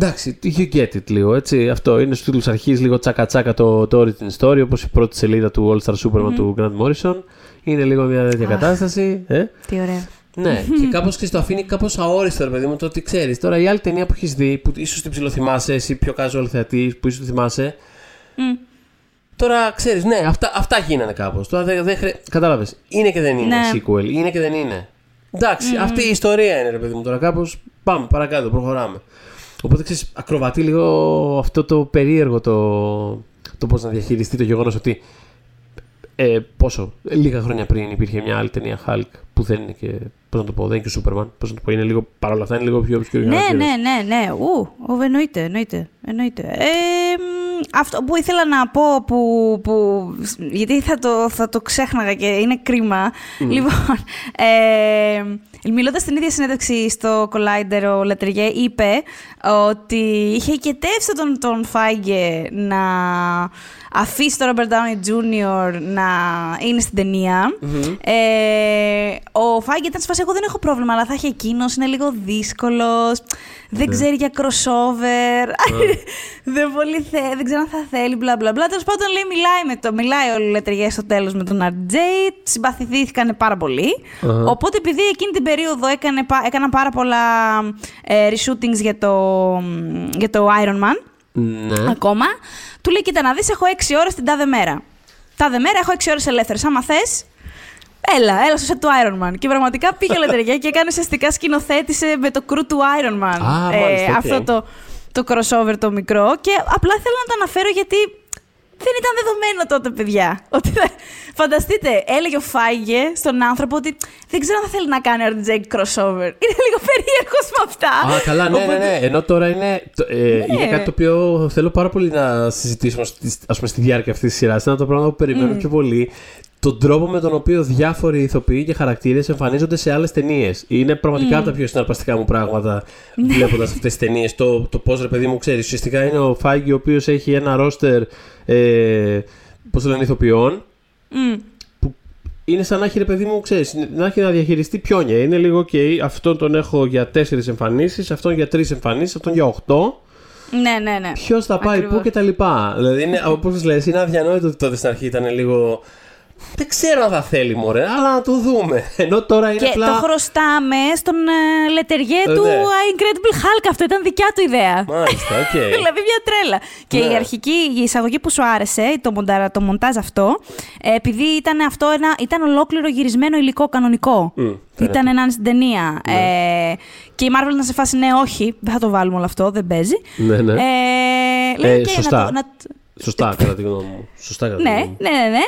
Εντάξει, you get it λίγο, έτσι. Αυτό είναι στους τίτλους αρχής λίγο τσακα-τσακα το, το origin story, όπως η πρώτη σελίδα του All Star Superman του Grant Morrison. Είναι λίγο μια τέτοια κατάσταση. Ε; Τι ωραία. Ναι, και [laughs] κάπως το αφήνει κάπως αόριστο, ρε παιδί μου, το ότι ξέρεις. Τώρα η άλλη ταινία που έχεις δει, που ίσως την ψιλοθυμάσαι, εσύ πιο casual θεατής, που ίσως την θυμάσαι. Τώρα ξέρεις, ναι, αυτά, αυτά γίνανε κάπως. Τώρα δεν δεν χρει... Κατάλαβες. Είναι και δεν είναι Ναι. sequel, είναι και δεν είναι. Εντάξει, αυτή η ιστορία είναι, ρε παιδί μου, τώρα κάπως. Πάμε παρακάτω, προχωράμε. Οπότε ξέρεις, ακροβατεί λίγο αυτό το περίεργο το, το πώς να διαχειριστεί το γεγονός ότι ε, πόσο, λίγα χρόνια πριν υπήρχε μια άλλη ταινία Hulk που δεν είναι και. Πώς να το πω, δεν είναι και ο Superman. Πώς να το πω, είναι λίγο, παρόλα αυτά είναι λίγο πιο obscure Ναι, χαρακτήρας. ναι, ναι, ναι. Ου, ου, εννοείται, εννοείται. εννοείται. Ε, μ, αυτό που ήθελα να πω, που, που, γιατί θα το, θα το ξέχναγα και είναι κρίμα. Λοιπόν, ε, μιλώντας στην ίδια συνέντευξη στο Collider, ο Λετριέ είπε ότι είχε οικετεύσει τον, τον Φάγκε να αφήσει τον Robert Downey Jr. να είναι στην ταινια Ε, ο Φάγκε ήταν σε φάση, εγώ δεν έχω πρόβλημα, αλλά θα έχει εκείνος, είναι λίγο δύσκολος. Δεν ξέρει για crossover. [laughs] δεν πολύ θε, δεν ξέρω αν θα θέλει, μπλα μπλα μπλα. Τέλος πάντων, λέει, μιλάει, με το, μιλάει ο Λετεριέ στο τέλος με τον RJ. Συμπαθηθήκανε πάρα πολύ. Οπότε, επειδή εκείνη την περίοδο έκανε, πα- έκαναν πάρα πολλά ε, reshootings για το, για το Iron Man Ναι. ακόμα. Του λέει: Κοίτα να δεις, έχω 6 ώρες την τάδε μέρα. Τάδε μέρα έχω 6 ώρες ελεύθερες. Άμα θες, έλα, έλα στο set του Iron Man. Και πραγματικά πήγε [laughs] ο Λετεριέ και έκανε ουσιαστικά σκηνοθέτησε με το crew του Iron Man Α, μάλιστα, οκ. αυτό το, το crossover το μικρό. Και απλά θέλω να το αναφέρω γιατί δεν ήταν δεδομένο τότε, παιδιά. Ότι θα... Φανταστείτε, έλεγε ο Φάιγε στον άνθρωπο ότι δεν ξέρω αν θα θέλει να κάνει RJ crossover. Είναι λίγο περίεργος με αυτά. Α, καλά, ναι, ναι, ναι. Ενώ τώρα είναι. Ε, Ναι. Είναι κάτι το οποίο θέλω πάρα πολύ να συζητήσουμε στη, ας πούμε, στη διάρκεια αυτής της σειράς. Είναι το πράγμα που περιμένω πιο πολύ. Τον τρόπο με τον οποίο διάφοροι ηθοποιοί και χαρακτήρες εμφανίζονται σε άλλες ταινίες. Είναι πραγματικά από τα πιο συναρπαστικά μου πράγματα βλέποντας αυτές τις ταινίες. Το, το πώς ρε παιδί μου ξέρεις. Ουσιαστικά είναι ο Φάγκη ο οποίος έχει ένα ρόστερ. Ε, Πώς το λένε, ηθοποιών. Μμ. Που είναι σαν να έχει ρε παιδί μου, ξέρεις, να έχει να διαχειριστεί πιόνια. Είναι λίγο, OK, αυτόν τον έχω για τέσσερις εμφανίσεις, αυτόν για τρεις εμφανίσεις, αυτόν για οχτώ. Ναι, ναι, ναι. Ποιος θα πάει Ακριβώς. πού και τα λοιπά. Δηλαδή, είναι, όπως λες, είναι αδιανόητο ότι τότε στην αρχή ήταν λίγο. Δεν ξέρω αν θα θέλει, μωρέ, αλλά να το δούμε. [laughs] Ενώ τώρα είναι Και απλά. το χρωστάμε στον ε, Λετεριέ Ε, του ναι. ε, Incredible Hulk. Αυτό ήταν δικιά του ιδέα. Μάλιστα, οκ. [laughs] δηλαδή μια τρέλα. Και Ναι. η αρχική, η εισαγωγή που σου άρεσε, το, μοντάρα, το μοντάζ αυτό, ε, επειδή ήταν αυτό ένα, ήταν ολόκληρο γυρισμένο υλικό κανονικό. Μμ, ήταν ένα στην ταινία. Ε, και η Marvel είναι σε φάση, ναι, όχι, δεν θα το βάλουμε όλο αυτό, δεν παίζει. Ναι, ναι. Ε, λέει, Ε, «Οκ, σωστά. να το- να το- Σωστά, [laughs] κατά τη γνώμη μου. Σωστά, κατά τη ναι, γνώμη μου. ναι, ναι, ναι.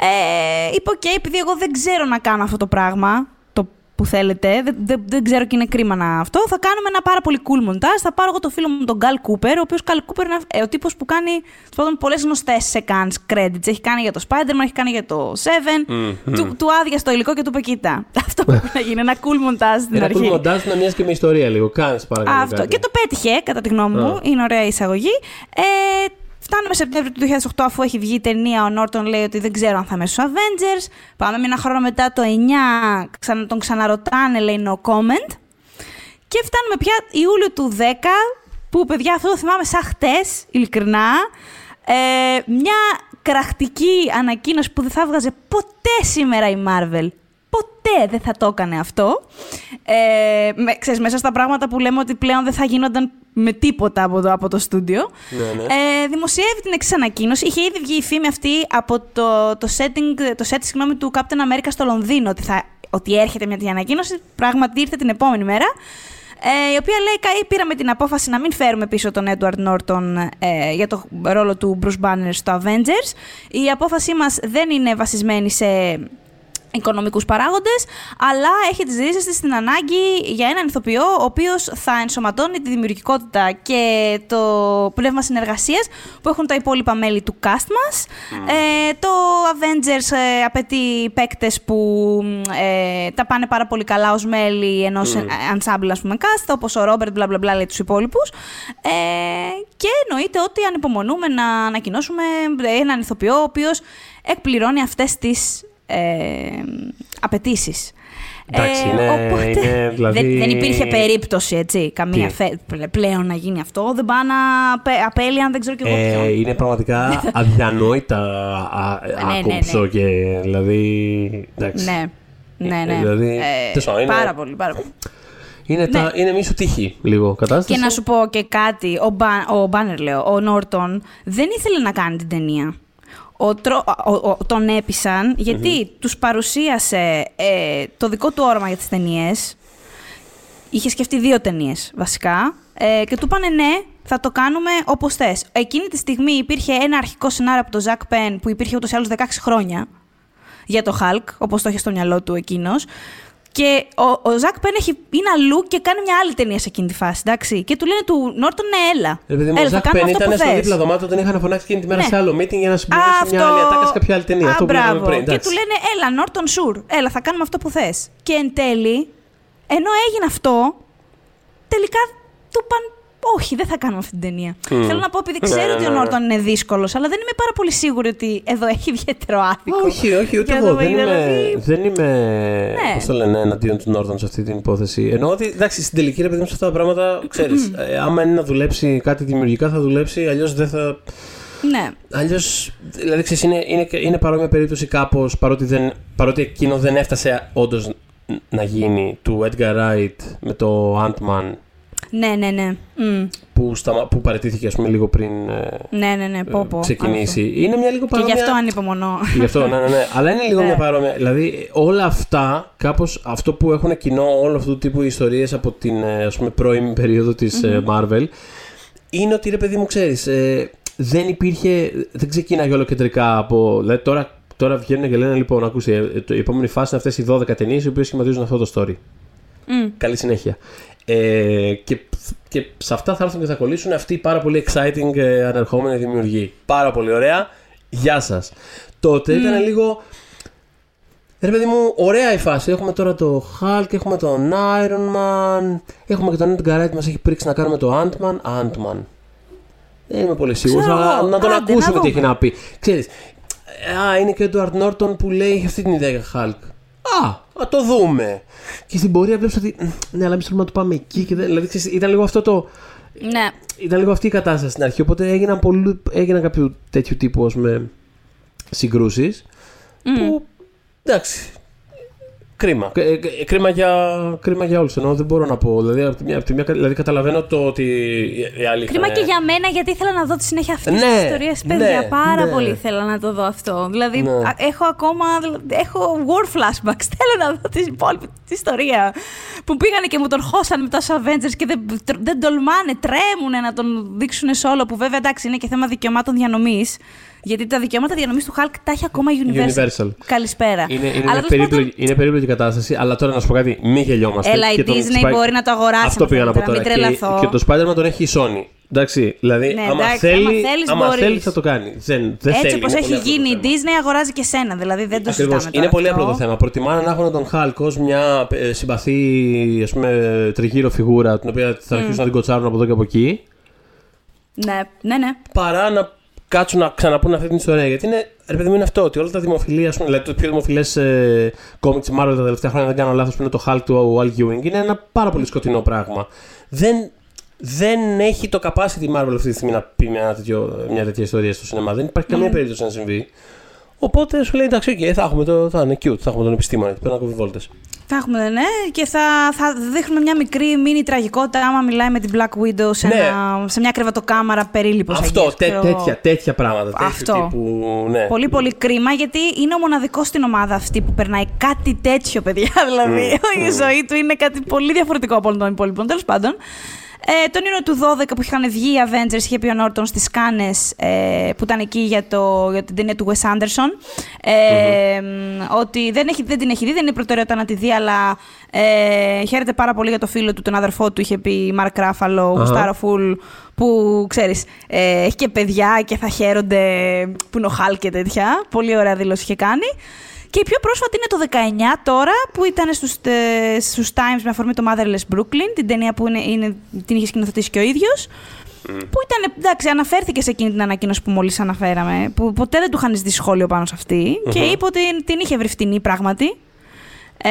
Ε, είπε, οκ, επειδή εγώ δεν ξέρω να κάνω αυτό το πράγμα, το που θέλετε, δεν, δεν, δεν ξέρω και είναι κρίμα να αυτό, θα κάνουμε ένα πάρα πολύ cool montage. Θα πάρω εγώ το φίλο μου τον Kyle Cooper, ο οποίος Kyle Cooper είναι ε, ο τύπος που κάνει πάρα πολλές γνωστές σεκάνς credits. Έχει κάνει για το Spider-Man, έχει κάνει για το Seven. Του, του άδειασε το υλικό και του είπε: Κοίτα, [laughs] αυτό πρέπει να γίνει. Ένα cool montage στην Ένα αρχή. cool μοντάζ να μοιάζει και με ιστορία λίγο. Κάνει παρακαλώ. Αυτό. κάτι. Και το πέτυχε, κατά τη γνώμη μου. Α. Είναι ωραία εισαγωγή. Ε, φτάνουμε Σεπτέμβριο του 2008, αφού έχει βγει η ταινία. Ο Νόρτον λέει ότι δεν ξέρω αν θα είμαι στους Avengers. Πάμε με ένα χρόνο μετά, το 9, ξανα, τον ξαναρωτάνε, λέει no comment. Και φτάνουμε πια Ιούλιο του 10, που παιδιά αυτό το θυμάμαι σαν χτες, ειλικρινά. Ε, μια κραχτική ανακοίνωση που δεν θα έβγαζε ποτέ σήμερα η Marvel. Ποτέ δεν θα το έκανε αυτό. Ε, με, ξέρεις, μέσα στα πράγματα που λέμε ότι πλέον δεν θα γίνονταν με τίποτα από το, από το στούντιο. Ναι, ναι. Ε, δημοσιεύει την εξή ανακοίνωση. Είχε ήδη βγει η φήμη αυτή από το, το, setting, το set συγγνώμη, του Captain America στο Λονδίνο ότι, θα, ότι έρχεται μια τέτοια ανακοίνωση. Πράγματι ήρθε την επόμενη μέρα. Ε, η οποία λέει «Καεί, πήραμε την απόφαση να μην φέρουμε πίσω τον Edward Norton ε, για το ρόλο του Bruce Banner στο Avengers. Η απόφασή μας δεν είναι βασισμένη σε οικονομικούς παράγοντες, αλλά έχει τις ρίζες της στην ανάγκη για έναν ηθοποιό ο οποίος θα ενσωματώνει τη δημιουργικότητα και το πνεύμα συνεργασίας που έχουν τα υπόλοιπα μέλη του cast μας. Ε, το Avengers ε, απαιτεί παίκτες που ε, τα πάνε πάρα πολύ καλά ως μέλη ενός ε, ensemble, ας πούμε, cast, όπως ο Ρόμπερτ, μπλα μπλα μπλα, λέει τους υπόλοιπους. Ε, και εννοείται ότι ανυπομονούμε να ανακοινώσουμε έναν ηθοποιό ο οποίος εκπληρώνει αυτές τις ε, απαιτήσεις. Εντάξει, είναι- είναι, δηλαδή- δεν, δεν υπήρχε περίπτωση, έτσι, καμία Τι; φε- πλε- πλέον να γίνει αυτό. Δεν πάνε να απε- απέλυαν, δεν ξέρω κι εγώ Ε, ποιον. είναι πραγματικά [laughs] αδιανόητα α- ναι, άκομψο ναι. και δηλαδή. Εντάξει. Ναι, ναι, ναι. Δηλαδή, Ε, τέλος πάντων, είναι- Πάρα πολύ, πάρα πολύ. Είναι, τα, Ναι. είναι μη σου τύχη λίγο κατάσταση. Και να σου πω και κάτι, ο, Μπα, ο Μπάνερ λέω, ο Νόρτον δεν ήθελε να κάνει την ταινία. Ο, Τρο- ο- ο- τον έπεισαν γιατί τους παρουσίασε ε, το δικό του όραμα για τις ταινίες. Είχε σκεφτεί δύο ταινίες βασικά ε, και του είπανε ναι, θα το κάνουμε όπως θες. Εκείνη τη στιγμή υπήρχε ένα αρχικό σενάριο από τον Ζακ Πεν που υπήρχε ούτως ή άλλως 16 χρόνια για το Hulk, όπως το είχε στο μυαλό του εκείνος. Και ο, ο Ζακ Πεν έχει, είναι αλλού και κάνει μια άλλη ταινία σε εκείνη τη φάση. Εντάξει. Και του λένε του Νόρτον, ναι, έλα. Ρε παιδί μου, έλα, ο θα Ζακ κάνουμε Πεν αυτό που ήταν στο θες. δίπλα δωμάτιο, τον είχαν φωνάξει εκείνη τη μέρα Ναι. σε άλλο meeting για να συμπληρώσει Αυτό... μια άλλη ατάκα σε κάποια άλλη ταινία. Α, αυτό που λέγαμε μπράβο. πριν. Και εντάξει. του λένε, έλα, Νόρτον Σουρ, έλα, θα κάνουμε αυτό που θες. Και εν τέλει, ενώ έγινε αυτό, τελικά του είπαν, όχι, δεν θα κάνουμε αυτή την ταινία. Θέλω να πω, επειδή Ναι, ξέρω ναι, ότι ο ναι, ναι. Νόρτον είναι δύσκολος, αλλά δεν είμαι πάρα πολύ σίγουρη ότι εδώ έχει ιδιαίτερο άδικο. Όχι, όχι, ούτε Και εγώ. εδώ Δεν είναι, είμαι, δηλαδή- δεν είμαι Ναι. πώς το λένε, εναντίον του Νόρτον σε αυτή την υπόθεση. Εννοώ ότι εντάξει, στην τελική ρε παιδί μου σε αυτά τα πράγματα, ξέρεις, άμα είναι να δουλέψει κάτι δημιουργικά θα δουλέψει, αλλιώς δεν θα. Ναι. Αλλιώς, δηλαδή ξέρεις, είναι, είναι, είναι παρόμοια περίπτωση κάπως παρότι, δεν, παρότι εκείνο δεν έφτασε όντως να γίνει του Edgar Wright με το Ant-Man Ναι, ναι, ναι. Μμ. που, σταμα, που παραιτήθηκε ας πούμε λίγο πριν ε, Ναι, ναι, ναι, πω, πω. ξεκινήσει. Είναι μια λίγο Και παρόμοια. γι' αυτό ανυπομονώ. Γι' αυτό, ναι, ναι, ναι. Αλλά είναι λίγο Ναι. μια παρόμοια. Δηλαδή, όλα αυτά, κάπως αυτό που έχουν κοινό όλο αυτού του τύπου ιστορίες από την ε, ας πούμε, πρώιμη περίοδο της Marvel, είναι ότι ρε παιδί μου, ξέρεις, ε, δεν υπήρχε. Δεν ξεκίναγε όλο κεντρικά από. Δηλαδή τώρα, τώρα βγαίνουν και λένε λοιπόν, ακούστε, ε, το- η επόμενη φάση είναι αυτές οι 12 ταινίες οι οποίες σχηματίζουν αυτό το story. Μμ. Καλή συνέχεια. Ε, και, και σε αυτά θα έρθουν και θα κολλήσουν αυτοί οι πάρα πολύ exciting ε, ανερχόμενοι δημιουργοί. Πάρα πολύ ωραία. Γεια σας. Τότε ήταν λίγο. Ρε παιδί μου, ωραία η φάση. Έχουμε τώρα το Hulk, έχουμε τον Iron Man, έχουμε και τον Edgar Wright που μας έχει πρίξει να κάνουμε το Ant-Man. Ant-Man. Δεν είμαι πολύ σίγουρος, Ξέρω αλλά εγώ. να τον Άντε, ακούσουμε να τι έχει δούμε. να πει. Ξέρεις, α, είναι και ο Edward Norton που λέει έχει αυτή την ιδέα για Hulk. Α, α το δούμε. Και στην πορεία βλέπεις ότι. «Μ, Ναι, αλλά εμείς θέλουμε να το πάμε εκεί. Και δεν, δηλαδή, ξέρεις, ήταν λίγο αυτό το. Ναι. Ήταν λίγο αυτή η κατάσταση στην αρχή. Οπότε έγιναν, πολλού, έγιναν κάποιο τέτοιου τύπου ας πούμε, συγκρούσεις. Που εντάξει. Κρίμα. Ε, ε, κρίμα, για, κρίμα για όλους. Ενώ δεν μπορώ να πω. Δηλαδή, από τη μια, από τη μια, δηλαδή καταλαβαίνω το ότι οι άλλοι. Κρίμα είχαν- και για μένα, γιατί ήθελα να δω τη συνέχεια αυτής Ναι, τη ιστορίας. Παιδιά, ναι, πάρα ναι. πολύ ήθελα να το δω αυτό. Δηλαδή, Ναι. α- έχω ακόμα. δηλαδή, Έχω war flashbacks. [laughs] Θέλω να δω την υπόλοιπη τη ιστορία. Που πήγανε και μου τον χώσαν μετά στου Avengers και δεν, δεν τολμάνε, τρέμουνε να τον δείξουν σόλο. Που βέβαια εντάξει είναι και θέμα δικαιωμάτων διανομής. Γιατί τα δικαιώματα διανομής του Hulk τα έχει ακόμα Universal. Universal. Καλησπέρα. Είναι, είναι, Αλλά μια τέλος περίπλοκη, πάντων, είναι περίπλοκη κατάσταση, αλλά τώρα να σου πω κάτι, μην γελιόμαστε. Έλα, η Και τον Disney Spy- μπορεί να το αγοράσει, Αυτό αν πήγα να πω θέλετε, να τώρα. μην Και, τρελαθώ. και το Spider-Man τον έχει η Sony. Εντάξει, δηλαδή, Ναι, άμα εντάξει, θέλει, άμα θέλεις, άμα μπορείς. θέλει θα το κάνει. Δεν, δεν έτσι θέλει. όπως είναι έχει πολύ απλό γίνει η το θέμα. Disney, αγοράζει και σένα. Δηλαδή δεν το Ακριβώς. συζητάμε. Είναι τώρα πολύ αυτό. απλό το θέμα. Προτιμάνε να έχουν τον Hulk ως μια ε, συμπαθή ας πούμε, τριγύρω φιγούρα, την οποία θα αρχίσουν να την κοτσάρουν από εδώ και από εκεί, Ναι, ναι, ναι. παρά να κάτσουν να ξαναπούν αυτή την ιστορία. Γιατί είναι, ρε παιδί μου, είναι αυτό ότι όλα τα δημοφιλή, ας πούμε, δηλαδή το πιο δημοφιλές ε, κόμικ τη Marvel τα τελευταία χρόνια, αν δεν κάνω λάθος, που είναι το Hulk του Al Ewing, είναι ένα πάρα πολύ σκοτεινό πράγμα. Δεν, δεν έχει το capacity η Marvel αυτή τη στιγμή να πει μια, τέτοιο, μια τέτοια ιστορία στο σινεμά. Δεν υπάρχει καμία περίπτωση να συμβεί. Οπότε σου λέει εντάξει, okay, θα, έχουμε το, θα είναι cute, θα έχουμε τον επιστήμονα εκεί πέρα να κόβει βόλτες. Θα έχουμε, ναι, και θα, θα δείχνουμε μια μικρή μίνι τραγικότητα άμα μιλάει με την Black Widow σε, Ναι. ένα, σε μια κρεβατοκάμαρα περίληπος. Αυτό, αγγείας, τέ, ξέρω εγώ. τέτοια, τέτοια πράγματα. τέτοιου Αυτό. Τύπου, ναι. Πολύ, πολύ κρίμα γιατί είναι ο μοναδικός στην ομάδα αυτή που περνάει κάτι τέτοιο, παιδιά. [laughs] Δηλαδή, η ζωή του είναι κάτι πολύ διαφορετικό από όλων των υπόλοιπων. Τέλος πάντων. Ε, τον Ιούνιο του 12 που είχαν βγει οι Avengers, είχε πει ο Νόρτον στις Κάνες ε, που ήταν εκεί για, το, για την ταινία του Wes Anderson. Ε, μ, Ότι δεν, έχει, δεν την έχει δει, δεν είναι προτεραιότητα να τη δει, αλλά ε, χαίρεται πάρα πολύ για το φίλο του, τον αδερφό του, είχε πει η Μαρκ Ράφαλο, γουστάρω φουλ, που ξέρεις, ε, έχει και παιδιά και θα χαίρονται που είναι ο Χάλ και τέτοια. Πολύ ωραία δήλωση είχε κάνει. Και η πιο πρόσφατη είναι το 19 τώρα, που ήταν στους, ε, στους Times με αφορμή το Motherless Brooklyn, την ταινία που είναι, είναι, την είχε σκηνοθετήσει και ο ίδιος. Που ήταν, εντάξει, αναφέρθηκε σε εκείνη την ανακοίνωση που μόλις αναφέραμε, που ποτέ δεν του είχαν ζητήσει σχόλιο πάνω σε αυτή και είπε ότι την είχε βρει φτηνή πράγματι. Ε,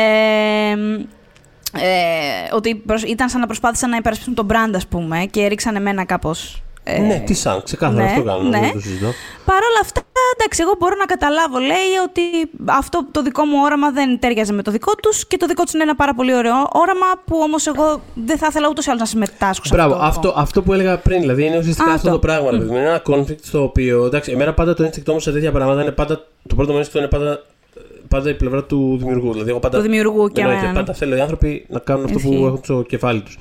ε, ότι προσ- ήταν σαν να προσπάθησαν να υπερασπίσουν τον brand, ας πούμε, και ρίξανε εμένα κάπως... ε, ναι, τι σαν, ξεκάθαρα ναι, αυτό κάνουν. ναι. Δεν το συζητώ. Παρ' όλα αυτά, εντάξει, εγώ μπορώ να καταλάβω. Λέει ότι αυτό το δικό μου όραμα δεν τέριαζε με το δικό τους και το δικό τους είναι ένα πάρα πολύ ωραίο όραμα που όμως εγώ δεν θα ήθελα ούτως ή άλλως να συμμετάσχω σε Μπράβο, αυτό. αυτό, αυτό που έλεγα πριν, δηλαδή είναι ουσιαστικά Α, αυτό το. το πράγμα. ρε παιδί μου. Είναι ένα conflict στο οποίο. Εντάξει, εμένα πάντα το instinct όμως σε τέτοια πράγματα είναι πάντα. Το πρώτο μου instinct είναι πάντα, πάντα η πλευρά του δημιουργού. Δηλαδή, εγώ πάντα, Του δημιουργού και εννοείται, εμένα. πάντα θέλω οι άνθρωποι να κάνουν αυτό που Ισχύει. έχουν στο κεφάλι τους.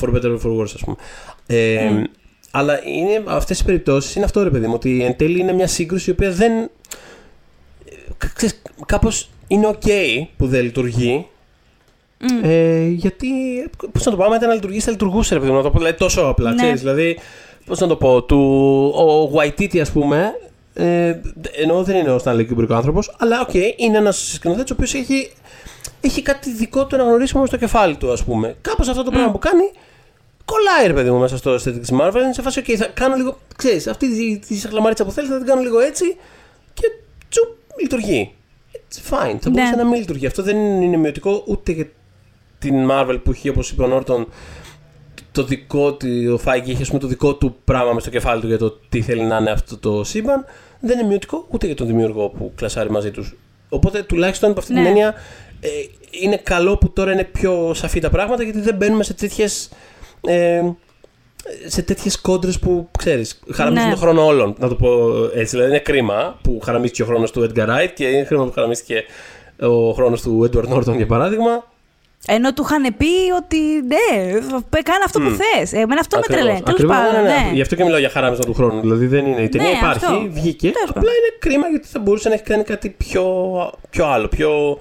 For better or for worse, ας πούμε. Ε, Αλλά είναι, αυτές οι περιπτώσεις είναι αυτό ρε παιδί μου, ότι εν τέλει είναι μια σύγκρουση η οποία δεν. ε, Ξέρεις, κάπως είναι ok που δεν λειτουργεί. Ε, γιατί, πώς να το πάμε, ήταν να λειτουργήσει, θα λειτουργούσε ρε παιδί μου, να το πω δηλαδή, τόσο απλά, Ναι. ξέρεις, δηλαδή, πώς να το πω, του, ο Waititi ας πούμε, ε, ενώ δεν είναι ο Stanley Kubrick ο άνθρωπος, αλλά οκ, είναι ένας σκηνοθέτης ο οποίος έχει, έχει κάτι δικό του αναγνωρίσιμο στο κεφάλι του ας πούμε. Κάπως αυτό το πράγμα που κάνει, κολλάει ρε παιδί μου μέσα στο aesthetic της Marvel, είναι σε φάση, ok, θα κάνω λίγο, ξέρεις, αυτή τη, τη σαχλαμαρίτσα που θέλεις θα την κάνω λίγο έτσι και τσουπ, λειτουργεί. It's fine, θα μπορούσε Ναι. να μην λειτουργεί. Αυτό δεν είναι μειωτικό ούτε για την Marvel που έχει, όπως είπε ο Νόρτον, το δικό του, ο Φάγκη είχε ας πούμε, το δικό του πράγμα μες στο κεφάλι του για το τι θέλει να είναι αυτό το σύμπαν. Δεν είναι μειωτικό ούτε για τον δημιουργό που κλασάρει μαζί τους. Οπότε τουλάχιστον από αυτή την Ναι. έννοια ε, είναι καλό που τώρα είναι πιο σαφή τα πράγματα γιατί δεν μπαίνουμε σε τέτοιες. Ε, σε τέτοιες κόντρες που ξέρεις, χαραμίζουν Ναι. τον χρόνο όλων. Να το πω έτσι. Δηλαδή είναι κρίμα που χαραμίστηκε ο χρόνος του Edgar Wright και είναι κρίμα που χαραμίστηκε ο χρόνος του Edward Norton για παράδειγμα. Ενώ του είχαν πει ότι ναι, κάνε αυτό που θες. Εμένα αυτό με τρελαίνει. Τέλος πάντων. Ναι, ναι. Γι' αυτό και μιλάω για χαράμισμα του χρόνου. Δηλαδή δεν είναι. Η ταινία Ναι, υπάρχει, αυτό. βγήκε. Τέλος Απλά είναι κρίμα γιατί θα μπορούσε να έχει κάνει κάτι πιο, πιο άλλο. Πιο...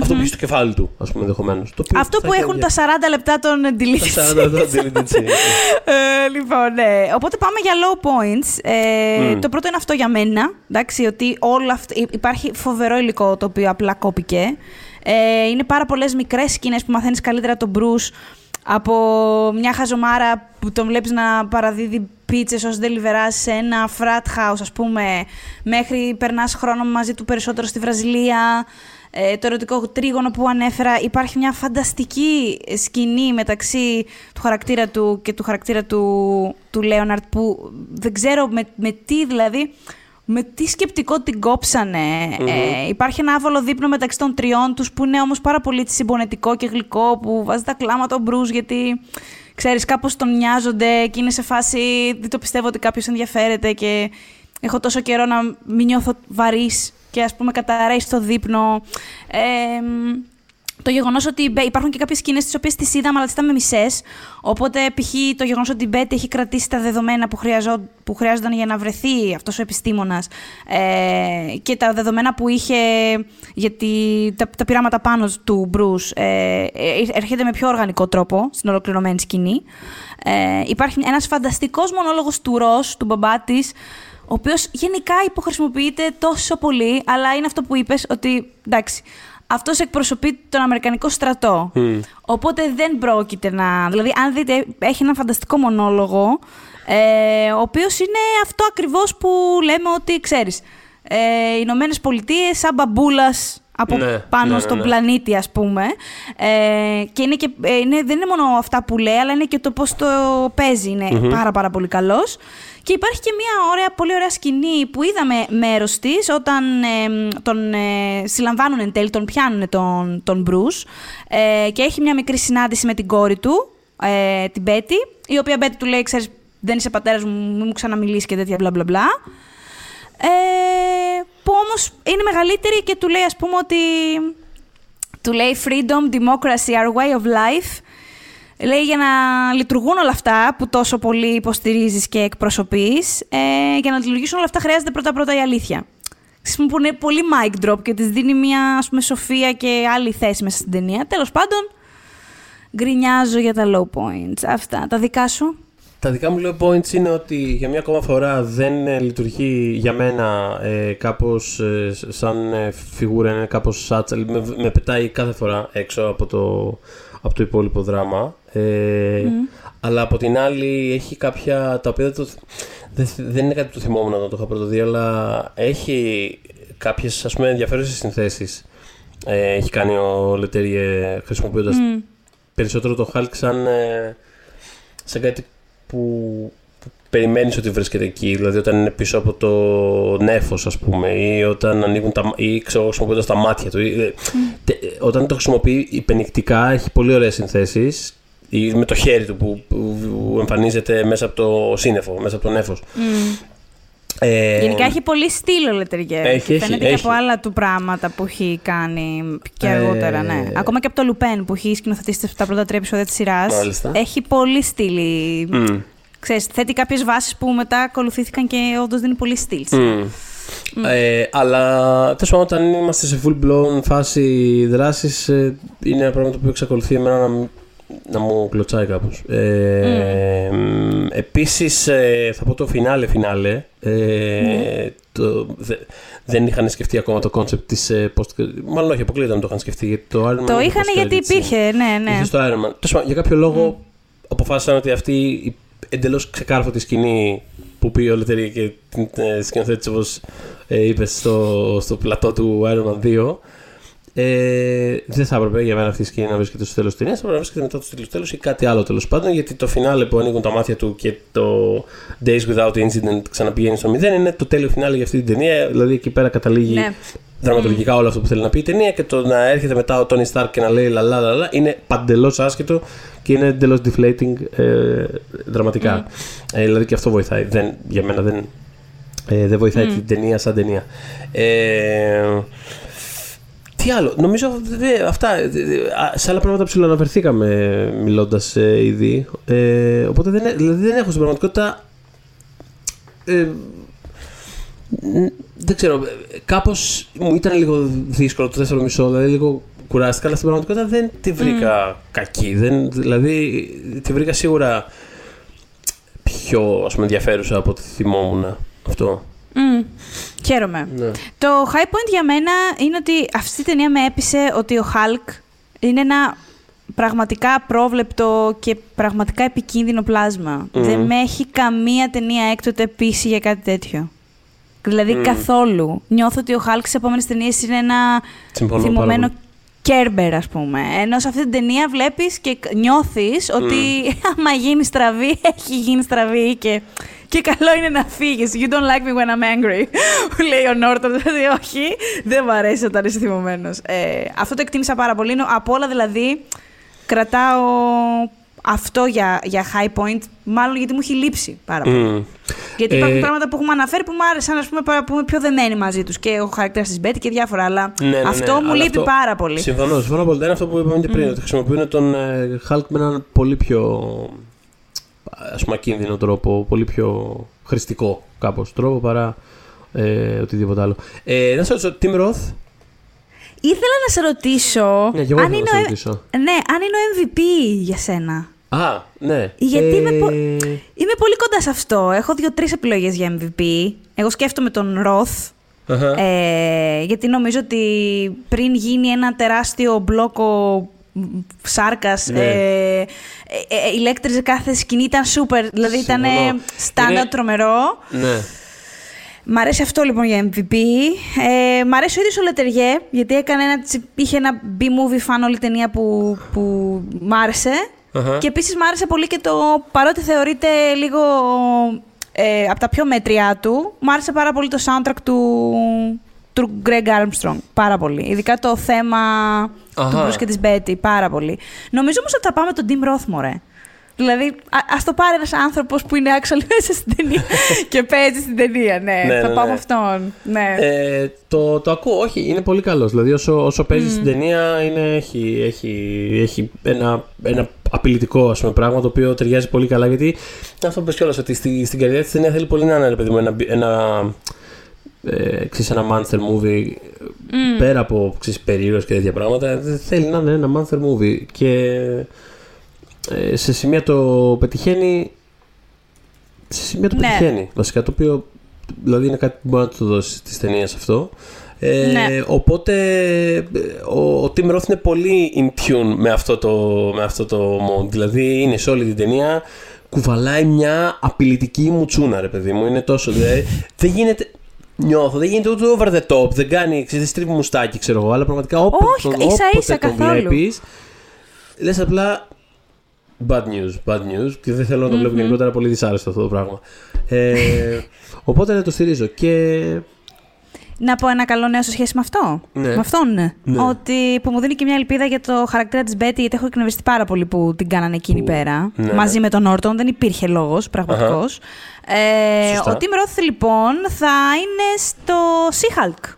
Αυτό που έχει στο κεφάλι του, ας πούμε, ενδεχομένως. Αυτό που έχουν τα 40 λεπτά των deleted Τα 40 λεπτά deleted scenes. [laughs] ε, λοιπόν, ναι. Οπότε πάμε για low points. Ε, Μμ. Το πρώτο είναι αυτό για μένα. Εντάξει, ότι όλο αυτό, υ- υπάρχει φοβερό υλικό το οποίο απλά κόπηκε. Ε, είναι πάρα πολλές μικρές σκηνές που μαθαίνεις καλύτερα τον Bruce από μια χαζομάρα που τον βλέπεις να παραδίδει πίτσες ως deliverás σε ένα frat house ας πούμε μέχρι περνάς χρόνο μαζί του περισσότερο στη Βραζιλία ε, το ερωτικό τρίγωνο που ανέφερα υπάρχει μια φανταστική σκηνή μεταξύ του χαρακτήρα του και του χαρακτήρα του, του Λέοναρτ που δεν ξέρω με, με τι δηλαδή με τι σκεπτικό την κόψανε. Ε, υπάρχει ένα άβολο δείπνο μεταξύ των τριών τους που είναι όμως πάρα πολύ συμπονετικό και γλυκό που βάζει τα κλάματα ο Μπρουζ γιατί ξέρεις κάπως τον μοιάζονται και είναι σε φάση δεν το πιστεύω ότι κάποιος ενδιαφέρεται και έχω τόσο καιρό να μην νιώθω βαρύς και ας πούμε καταραίει στο δείπνο. Ε, το γεγονός ότι η Μπέ- υπάρχουν και κάποιες σκηνές τις οποίες τις είδαμε, αλλά τις είδαμε μισές. Οπότε, π.χ. το γεγονός ότι η Μπέτη έχει κρατήσει τα δεδομένα που, χρειαζό, που χρειάζονταν για να βρεθεί αυτός ο επιστήμονας ε, και τα δεδομένα που είχε για τη- τα, τα πειράματα πάνω του Μπρου ε, ε, έρχεται με πιο οργανικό τρόπο στην ολοκληρωμένη σκηνή. Ε, υπάρχει ένας φανταστικός μονόλογος του Ρος, του μπαμπά της, ο οποίος γενικά υποχρησιμοποιείται τόσο πολύ, αλλά είναι αυτό που είπες, ότι εντάξει, αυτός εκπροσωπεί τον Αμερικανικό στρατό. Οπότε δεν πρόκειται να. Δηλαδή, αν δείτε, έχει ένα φανταστικό μονόλογο, ε, ο οποίος είναι αυτό ακριβώς που λέμε ότι ξέρεις. Ε, οι Ηνωμένες Πολιτείες, σαν μπαμπούλας από Ναι, πάνω ναι, ναι, στον ναι. πλανήτη, ας πούμε. Ε, και, είναι και ε, είναι, δεν είναι μόνο αυτά που λέει, αλλά είναι και το πώς το παίζει. Είναι πάρα πάρα πολύ καλός. Και υπάρχει και μια ωραία, πολύ ωραία σκηνή που είδαμε μέρος της όταν ε, τον ε, συλλαμβάνουν εν τέλει, τον πιάνουν τον, τον Bruce ε, και έχει μια μικρή συνάντηση με την κόρη του, ε, την Μπέτη, η οποία Μπέτη του λέει, ξέρεις, δεν είσαι πατέρας μου, μην μου ξαναμιλήσει και τέτοια μπλα μπλα μπλα. Ε, που όμως είναι μεγαλύτερη και του λέει ας πούμε ότι του λέει freedom, democracy, our way of life. Λέει για να λειτουργούν όλα αυτά που τόσο πολύ υποστηρίζεις και εκπροσωπείς, ε, για να λειτουργήσουν όλα αυτά χρειάζεται πρώτα-πρώτα η αλήθεια. Ξέρεις, που είναι πολύ mic drop και της δίνει μια ας πούμε, σοφία και άλλη θέση μέσα στην ταινία. Τέλος πάντων, γκρινιάζω για τα low points. Αυτά. Τα δικά σου; Τα δικά μου λέω points είναι ότι για μια ακόμα φορά δεν ε, λειτουργεί για μένα ε, κάπως ε, σ- σαν ε, φιγούρα, είναι κάπως σάτσα, με, με πετάει κάθε φορά έξω από το, από το υπόλοιπο δράμα. Ε, Αλλά από την άλλη έχει κάποια τα οποία δεν, το, δεν, δεν είναι κάτι που το θυμόμουν όταν το είχα πρώτο δει, αλλά έχει κάποιες ας πούμε ενδιαφέρουσες συνθέσεις. Ε, έχει κάνει ο Λετέριε χρησιμοποιώντας Μμ. περισσότερο το Hulk σαν, ε, σαν κάτι που, που περιμένεις ότι βρίσκεται εκεί. Δηλαδή όταν είναι πίσω από το νέφος ας πούμε ή όταν ανοίγουν τα, ή ξέρω, χρησιμοποιώντας τα μάτια του. ή, ε, τε- όταν το χρησιμοποιεί υπενικτικά έχει πολύ ωραίες συνθέσεις ή με το χέρι του που, που εμφανίζεται μέσα από το σύννεφο, μέσα από το νέφος. Ε, Γενικά έχει πολύ στήλο λετεριέ. Έχει, έχει, Φαίνεται και έχει. από άλλα του πράγματα που έχει κάνει και Ε, αργότερα, ναι. Ακόμα και από το Λουπέν που έχει σκηνοθετήσει τα πρώτα τρία επεισόδια της σειράς. Μάλιστα. Έχει πολύ στήλη. μμ. Ξέρεις, θέτει κάποιες βάσεις που μετά ακολουθήθηκαν και όντως δίνει πολύ στυλ. Μμ. Ε, αλλά τέλος πάντων, όταν είμαστε σε full blown φάση δράσης, είναι ένα πράγμα το οποίο εξακολουθεί εμένα να, μ- να μου κλωτσάει κάπως. Ε, Επίσης, θα πω το φινάλε φινάλε. Ε, το, δε- δεν είχαν σκεφτεί ακόμα το concept της. μάλλον όχι, αποκλείεται να το είχαν σκεφτεί. Γιατί το Iron Man Το είχε είχαν γιατί post-credit scene. υπήρχε, ναι, ναι. Είχε στο Iron Man. Τέλος πάντων, για κάποιο λόγο αποφάσισαν ότι αυτή η εντελώς ξεκάρφωτη σκηνή που πήγε ο Λετερή και την ε, σκηνοθέτησε όπως ε, είπες στο, στο πλατό του Iron Man 2. Ε, δεν θα έπρεπε για μένα αυτή η σκηνή να βρίσκεται στο τέλος τη ταινία. Θα έπρεπε να βρίσκεται μετά το τέλο ή κάτι άλλο τέλος πάντων. Γιατί το φινάλε που ανοίγουν τα μάτια του και το Days Without Incident ξαναπηγαίνει στο 0 είναι το τέλειο φινάλε για αυτή την ταινία. Δηλαδή εκεί πέρα καταλήγει Ναι. δραματολογικά όλο αυτό που θέλει να πει η ταινία και το να έρχεται μετά ο Τόνι Σταρκ και να λέει λαλά λαλά είναι παντελώς άσχετο και είναι εντελώς deflating ε, δραματικά. Ε, δηλαδή και αυτό βοηθάει. Δεν, για μένα δεν, ε, δεν βοηθάει την ταινία σαν ταινία. Ε, τι τι άλλο. Νομίζω δε, αυτά. ε, ε, α, σε άλλα πράγματα ψηλοαναφερθήκαμε μιλώντας ε, ήδη. Ε, οπότε δεν, ε- δηλαδή δεν έχω στην πραγματικότητα. Ε, ν- δεν ξέρω. ε, Κάπως μου ήταν λίγο δύσκολο το δεύτερο μισό. Δηλαδή λίγο κουράστηκα, αλλά στην πραγματικότητα δεν τη βρήκα κακή. Δεν, δηλαδή τη βρήκα σίγουρα πιο ας πούμε, ενδιαφέρουσα από ό,τι θυμόμουν αυτό. Μμ, χαίρομαι. Ναι. Το high point για μένα είναι ότι αυτή η ταινία με έπεισε ότι ο Hulk είναι ένα πραγματικά πρόβλεπτο και πραγματικά επικίνδυνο πλάσμα. Μμμ. Δεν με έχει καμία ταινία έκτοτε πείσει για κάτι τέτοιο. Δηλαδή Μμ. καθόλου. Νιώθω ότι ο Hulk σε επόμενες ταινίες είναι ένα Συμφωνώ πάρα θυμωμένο πολύ. Κέρμπερ, ας πούμε. Ενώ σε αυτή την ταινία βλέπεις και νιώθεις ότι [laughs] άμα γίνει στραβή, έχει γίνει στραβή και, και καλό είναι να φύγεις. You don't like me when I'm angry. [laughs] Που λέει ο Νόρτον. Δηλαδή, όχι, δεν μου αρέσει όταν είσαι θυμωμένος. Ε, αυτό το εκτίμησα πάρα πολύ. Είναι Από όλα δηλαδή, κρατάω αυτό για, για high point, μάλλον γιατί μου έχει λείψει πάρα πολύ. Μμ. Γιατί Ε, υπάρχουν πράγματα που έχουμε αναφέρει που μου άρεσαν, ας πούμε, πάρα- που είμαι πιο δεμένη μαζί τους. Και ο χαρακτήρας της Μπέτη και διάφορα, αλλά Ναι, ναι, ναι, αυτό μου αλλά λείπει αυτό- πάρα πολύ. Συμφωνώ, συμφωνώ πολύ. Είναι αυτό που είπαμε και πριν, ότι χρησιμοποιούν τον ε, Hulk με έναν πολύ πιο ας πούμε ακίνδυνο τρόπο, πολύ πιο χρηστικό κάπως τρόπο παρά ε, οτιδήποτε άλλο. Ε, να σε ρωτήσω, Tim Roth, Ήθελα να σε ρωτήσω. Ναι, και εγώ αν ήθελα είναι να σε ο- ρωτήσω. Ναι, αν είναι ο MVP για σένα. Α, ναι. Γιατί είμαι πο- Ε, Είμαι πολύ κοντά σε αυτό. Έχω δύο-τρεις επιλογές για MVP. Εγώ σκέφτομαι τον Roth. αχα. Ε, γιατί νομίζω ότι πριν γίνει ένα τεράστιο μπλόκο σάρκας, Ναι. ε, ε, ε, ηλέκτριζε κάθε σκηνή, ήταν super, δηλαδή ήταν Συμφωνώ. stand-out Είναι- τρομερό. ναι. Μ' αρέσει αυτό λοιπόν για MVP. Ε, μ' αρέσει ο ίδιος ο Λετεριέ, γιατί έκανε ένα, τσι- είχε ένα B-movie fan όλη η ταινία που, που μ' άρεσε. Αχα. Και επίσης μ' άρεσε πολύ και το, παρότι θεωρείται λίγο ε, από τα πιο μέτριά του, μ' άρεσε πάρα πολύ το soundtrack του, του Greg Armstrong. Πάρα πολύ. Ειδικά το θέμα του Αχα. Bruce και της Betty. Πάρα πολύ. Νομίζω όμως ότι θα πάμε τον Tim Roth, μωρέ. Δηλαδή, α ας το πάρει ένας άνθρωπος που είναι actually [laughs] μέσα στην ταινία [laughs] και παίζει στην ταινία. Ναι, Ναι, θα ναι, πάμε ναι. αυτόν. Ναι. Ε, το, το ακούω, όχι, είναι πολύ καλός. Δηλαδή, όσο, όσο παίζει στην ταινία, είναι, έχει, έχει, έχει ένα, ένα απειλητικό ας πούμε, πράγμα το οποίο ταιριάζει πολύ καλά. Γιατί είναι αυτό που πες κιόλας, ότι στη, στην καρδιά της ταινία θέλει πολύ να είναι ρε παιδί μου, ένα, ένα, ε, ξέρεις, ένα monster movie πέρα από ξέρεις, περίεργος και τέτοια πράγματα. δεν Θέλει να είναι ένα monster movie. Και ε, σε σημεία το πετυχαίνει. Σε σημεία το Ναι. πετυχαίνει. Βασικά το οποίο δηλαδή είναι κάτι που μπορεί να του δώσεις τη ταινία αυτό. Ε, Ναι. Οπότε ε, ο, ο Tim Roth είναι πολύ in tune με αυτό, το, με αυτό το mode. Δηλαδή είναι σε όλη την ταινία, κουβαλάει μια απειλητική μουτσούνα, ρε παιδί μου. Είναι τόσο. Δηλαδή, δεν γίνεται. Νιώθω, δεν γίνεται ούτε over the top, δεν κάνει, ξέρεις, δεν στρίβει μουστάκι, ξέρω εγώ, αλλά πραγματικά όποτε Όχι, τον, ίσα ίσα, όποτε τον καθόλου. βλέπεις, λες απλά bad news, bad news και δεν θέλω να το βλέπω γενικότερα πολύ δυσάρεστο αυτό το πράγμα. Ε, οπότε να το στηρίζω και Να πω ένα καλό νέο σε σχέση με αυτό; Ναι. Με αυτόν. Ναι. Ότι που μου δίνει και μια ελπίδα για το χαρακτήρα της Μπέτη, γιατί έχω εκνευριστεί πάρα πολύ που την κάνανε εκείνη Που- πέρα. ναι, μαζί ναι. με τον Όρτον. Δεν υπήρχε λόγος πραγματικός. Ε, Σωστά. ο Τιμ Roth λοιπόν θα είναι στο She-Hulk.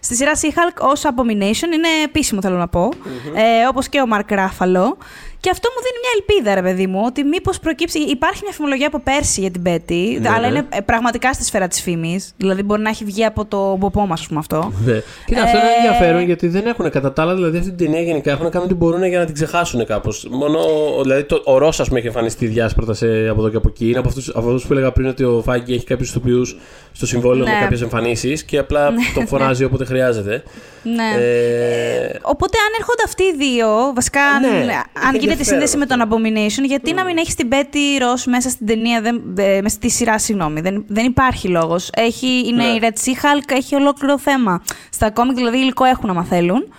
Στη σειρά She-Hulk ως Abomination, είναι επίσημο θέλω να πω, ε, όπως και ο Mark Ruffalo. Και αυτό μου δίνει μια ελπίδα, ρε παιδί μου, ότι μήπως προκύψει. Υπάρχει μια φημολογία από πέρσι για την Betty, Ναι, αλλά ναι. είναι ε, πραγματικά στη σφαίρα της φήμης. Δηλαδή μπορεί να έχει βγει από το μποπό μας, ας πούμε αυτό. Ναι. Κοίτα, αυτό είναι Ε, ενδιαφέρον γιατί δεν έχουν κατά τα άλλα, δηλαδή αυτή την ταινία γενικά έχουν κάνει ό,τι μπορούν για να την ξεχάσουν κάπως. Μόνο, δηλαδή το, ο Ρώσα έχει εμφανιστεί διάσπαρτα σε, από εδώ και από εκεί. Είναι από αυτού που έλεγα πριν ότι ο Φάγκη έχει κάποιους ηθοποιούς στο συμβόλαιο Ναι. με κάποιες εμφανίσεις και απλά τον φωνάζει όποτε χρειάζεται. Ναι. Ε, Οπότε, αν έρχονται αυτοί οι δύο, βασικά, αν- Ναι, αν έχει γίνεται ενδιαφέρον σύνδεση με αυτό. τον Abomination, γιατί να μην έχει την Betty Ross μέσα στην ταινία, δεν, ε, μέσα στη σειρά, συγγνώμη. Δεν, δεν υπάρχει λόγος. Είναι Ναι. η Red Sea-Hulk, έχει ολόκληρο θέμα. Στα κόμικ δηλαδή υλικό έχουν, άμα θέλουν.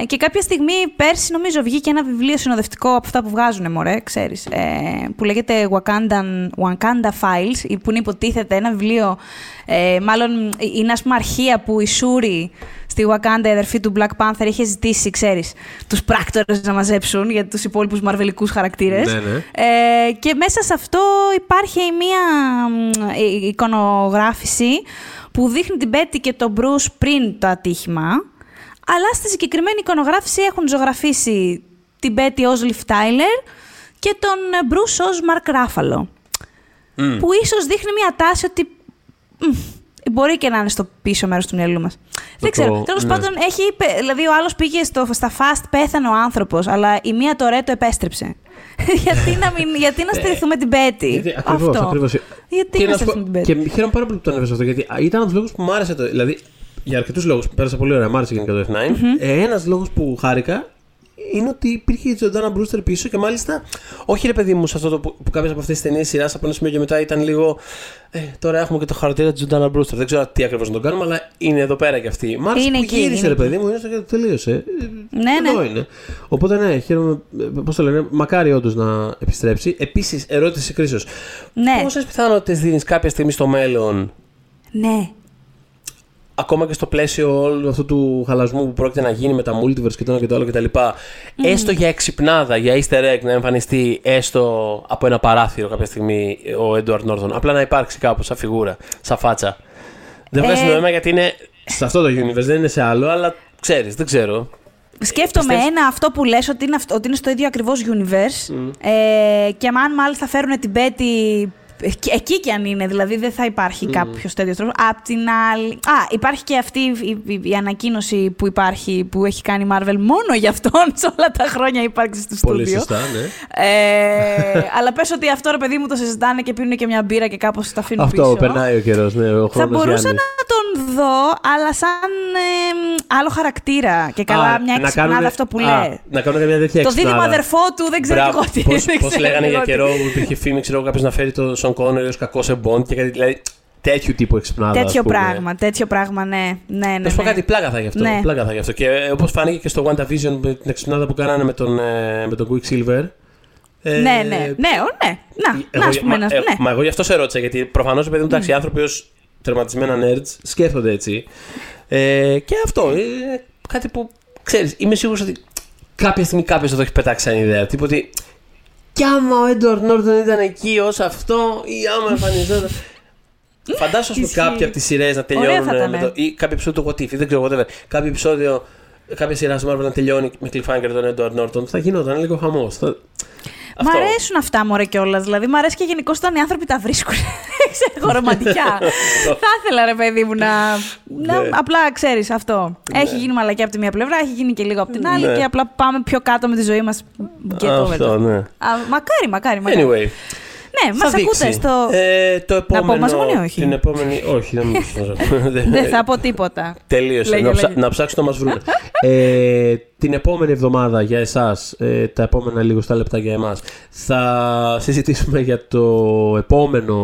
Ε, και κάποια στιγμή πέρσι νομίζω βγήκε ένα βιβλίο συνοδευτικό από αυτά που βγάζουν, μωρέ, ξέρεις, ε, που λέγεται Wakandan, Wakanda Files, που είναι υποτίθεται ένα βιβλίο, ε, μάλλον είναι ας πούμε αρχεία που η Σούρη στη Wakanda, η αδερφή του Black Panther, είχε ζητήσει, ξέρεις, τους πράκτορες να μαζέψουν για τους υπόλοιπους μαρβελικούς χαρακτήρες. Ναι, ναι. Ε, και μέσα σε αυτό υπάρχει μία μ, ε, εικονογράφηση που δείχνει την Betty και τον Bruce πριν το ατύχημα, Αλλά στη συγκεκριμένη εικονογράφηση έχουν ζωγραφίσει την Betty ως Liv Tyler και τον Bruce ως Mark Ruffalo. Που ίσως δείχνει μια τάση ότι μ, μπορεί και να είναι στο πίσω μέρος του μυαλού μας. Δεν ξέρω. Τέλος ναι. πάντων, έχει, πε- δηλαδή ο άλλος πήγε στο, στα fast, πέθανε ο άνθρωπος, αλλά η μία το ρέτο επέστρεψε. [laughs] γιατί, να μην, γιατί να στηριχθούμε την Betty. Γιατί, ακριβώς, Αυτό. ακριβώς. Γιατί Και να να σου πω- στηριχθούμε την Betty. Και χαίρομαι πάρα πολύ που το ανέβασε αυτό, γιατί ήταν από του λόγου που μου άρεσε το. Δηλαδή, για αρκετούς λόγους που πέρασα πολύ ωραία, μου άρεσε γενικά το F9. Ε, Ένας λόγος που χάρηκα είναι ότι υπήρχε η Τζοντάνα Μπρούστερ πίσω και μάλιστα, όχι ρε παιδί μου, σε αυτό το που, που κάποιες από αυτές τις ταινίες σειράς από ένα σημείο και μετά ήταν λίγο. Ε, τώρα έχουμε και το χαρακτήρα της Τζοντάνα Μπρούστερ. Δεν ξέρω τι ακριβώς να το κάνουμε, αλλά είναι εδώ πέρα κι αυτή. Μ' άρεσε Είναι που εκεί, γύρισε, είναι ρε εκεί. παιδί μου, είναι στο και τελείωσε. Ε, Ναι, εδώ ναι. είναι. Οπότε ναι, χαίρομαι. Πώς το λένε, μακάρι όντως να επιστρέψει. Επίσης, ερώτηση κρίσεω. Ναι, Πόσες πιθανότητες δίνεις κάποια στιγμή στο μέλλον, ναι. Ακόμα και στο πλαίσιο όλου αυτού του χαλασμού που πρόκειται να γίνει με τα multiverse και το ένα και το άλλο κτλ. Έστω για εξυπνάδα, για easter egg να εμφανιστεί έστω από ένα παράθυρο κάποια στιγμή ο Edward Norton. Απλά να υπάρξει κάπου σαν φιγούρα, σαν φάτσα. Δεν βγάζει Ε, νόημα γιατί είναι σε αυτό το universe, δεν είναι σε άλλο, αλλά ξέρεις, δεν ξέρω. Σκέφτομαι Πιστεύεις- ένα αυτό που λες ότι είναι, αυτό, ότι είναι στο ίδιο ακριβώς universe ε, και αν μάλιστα φέρουν την Betty εκεί- εκεί και αν είναι, δηλαδή δεν θα υπάρχει κάποιος τέτοιος τρόπος. Απ' την άλλη... Α, υπάρχει και αυτή η, η- η ανακοίνωση που υπάρχει, που έχει κάνει η Marvel μόνο για αυτόν σε όλα τα χρόνια ύπαρξης του Πολύ στούντιο. σωστά, ναι. Ε, αλλά πες ότι αυτό ρε παιδί μου το συζητάνε και πίνουν και μια μπύρα και κάπως τα αφήνουν Αυτό πίσω. περνάει ο καιρός, ναι, ο Θα χρόνος μπορούσα Γιάννη. να τον δω, αλλά σαν ε, άλλο χαρακτήρα. Και καλά, Α, μια να εξυπνάδα κάνουνε- αυτό που α, λέει. Να κάνουν καμιά τέτοια Το δίδυμο εξυπνάδα. αδερφό του, δεν ξέρω Μπράβο. εγώ τι. Πώς, δεν πώς ξέρω λέγανε εγώ για τι. καιρό που υπήρχε φήμη, ξέρω εγώ, κάποιος να φέρει το Σον Κόνερ ως κακό σε Bond και κάτι. Δηλαδή τέτοιου τύπου εξυπνάδα. Τέτοιο ας πούμε. πράγμα, τέτοιο πράγμα, ναι. ναι, ναι, Να σου πω ναι. κάτι, πλάκα θα γι' αυτό. Ναι. Πλάκα θα γι' αυτό. Και όπως φάνηκε και στο WandaVision με την εξυπνάδα που κάνανε με τον, ε, με τον Quicksilver. ε, Ναι, ναι, ναι, ο, ναι. Να, εγώ- να, ας πούμε, μα, να, ε, ναι. μα εγώ γι' αυτό σε ρώτησα, γιατί προφανώς επειδή μου εντάξει, οι άνθρωποι ως τερματισμένα nerds σκέφτονται έτσι. Ε, και αυτό είναι κάτι που ξέρεις, είμαι σίγουρος ότι κάποια στιγμή κάποιος θα το έχει πετάξει σαν ιδέα. Τύπο ότι κι άμα ο Edward Norton ήταν εκεί ως αυτό, ή άμα εμφανιζόταν. Φαντάσου πούμε, Ισχύει. κάποια από τις σειρές να Ωραία τελειώνουν θα ήταν, με ε. το. ή κάποιο επεισόδιο του What If, ή δεν ξέρω, whatever. Κάποιο επεισόδιο, κάποια σειρά στο Marvel να τελειώνει με cliffhanger τον Edward Norton. Θα γινόταν λίγο χαμός. Θα... Μ' Αυτό. αρέσουν αυτά μωρέ κιόλας. Δηλαδή, μ' αρέσει και γενικώ όταν οι άνθρωποι τα βρίσκουν. [laughs] Δεν ξέρω, ρομαντικά. Θα ήθελα, ρε παιδί μου, να. να Ναι. απλά ξέρεις αυτό. Έχει γίνει μαλακιά από τη μία πλευρά, έχει γίνει και λίγο από την άλλη Ναι. και απλά πάμε πιο κάτω με τη ζωή μας. Αυτό, ναι. Μακάρι, μακάρι, μακάρι. Anyway. Ναι, θα μας ακούτε δείξει. στο. Ε, το επόμενο. πω μαζμονή, όχι; Την επόμενη. όχι, δεν μου [laughs] Δεν θα πω τίποτα. Τελείωσε. Λέγε, να, ψα... λέγε. να ψάξουν να μας βρουν. [laughs] ε, την επόμενη εβδομάδα για εσάς, ε, τα επόμενα λίγο στα λεπτά για εμάς, θα συζητήσουμε για το επόμενο,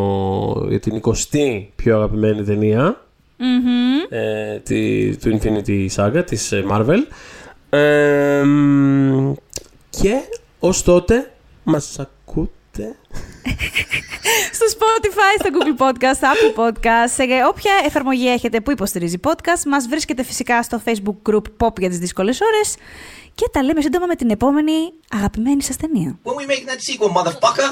για την 20η πιο αγαπημένη ταινία Μμμ. ε, τη, του Infinity Saga της ε, Marvel. Ε, μ, και ως τότε μας ακούτε. Στο Spotify, στο Google Podcast, στο Apple Podcast, σε όποια εφαρμογή έχετε που υποστηρίζει podcast, μας βρίσκεται φυσικά στο Facebook group Pop για τις δύσκολες ώρες και τα λέμε σύντομα με την επόμενη αγαπημένη σας ταινία. When we making that sequel, motherfucker?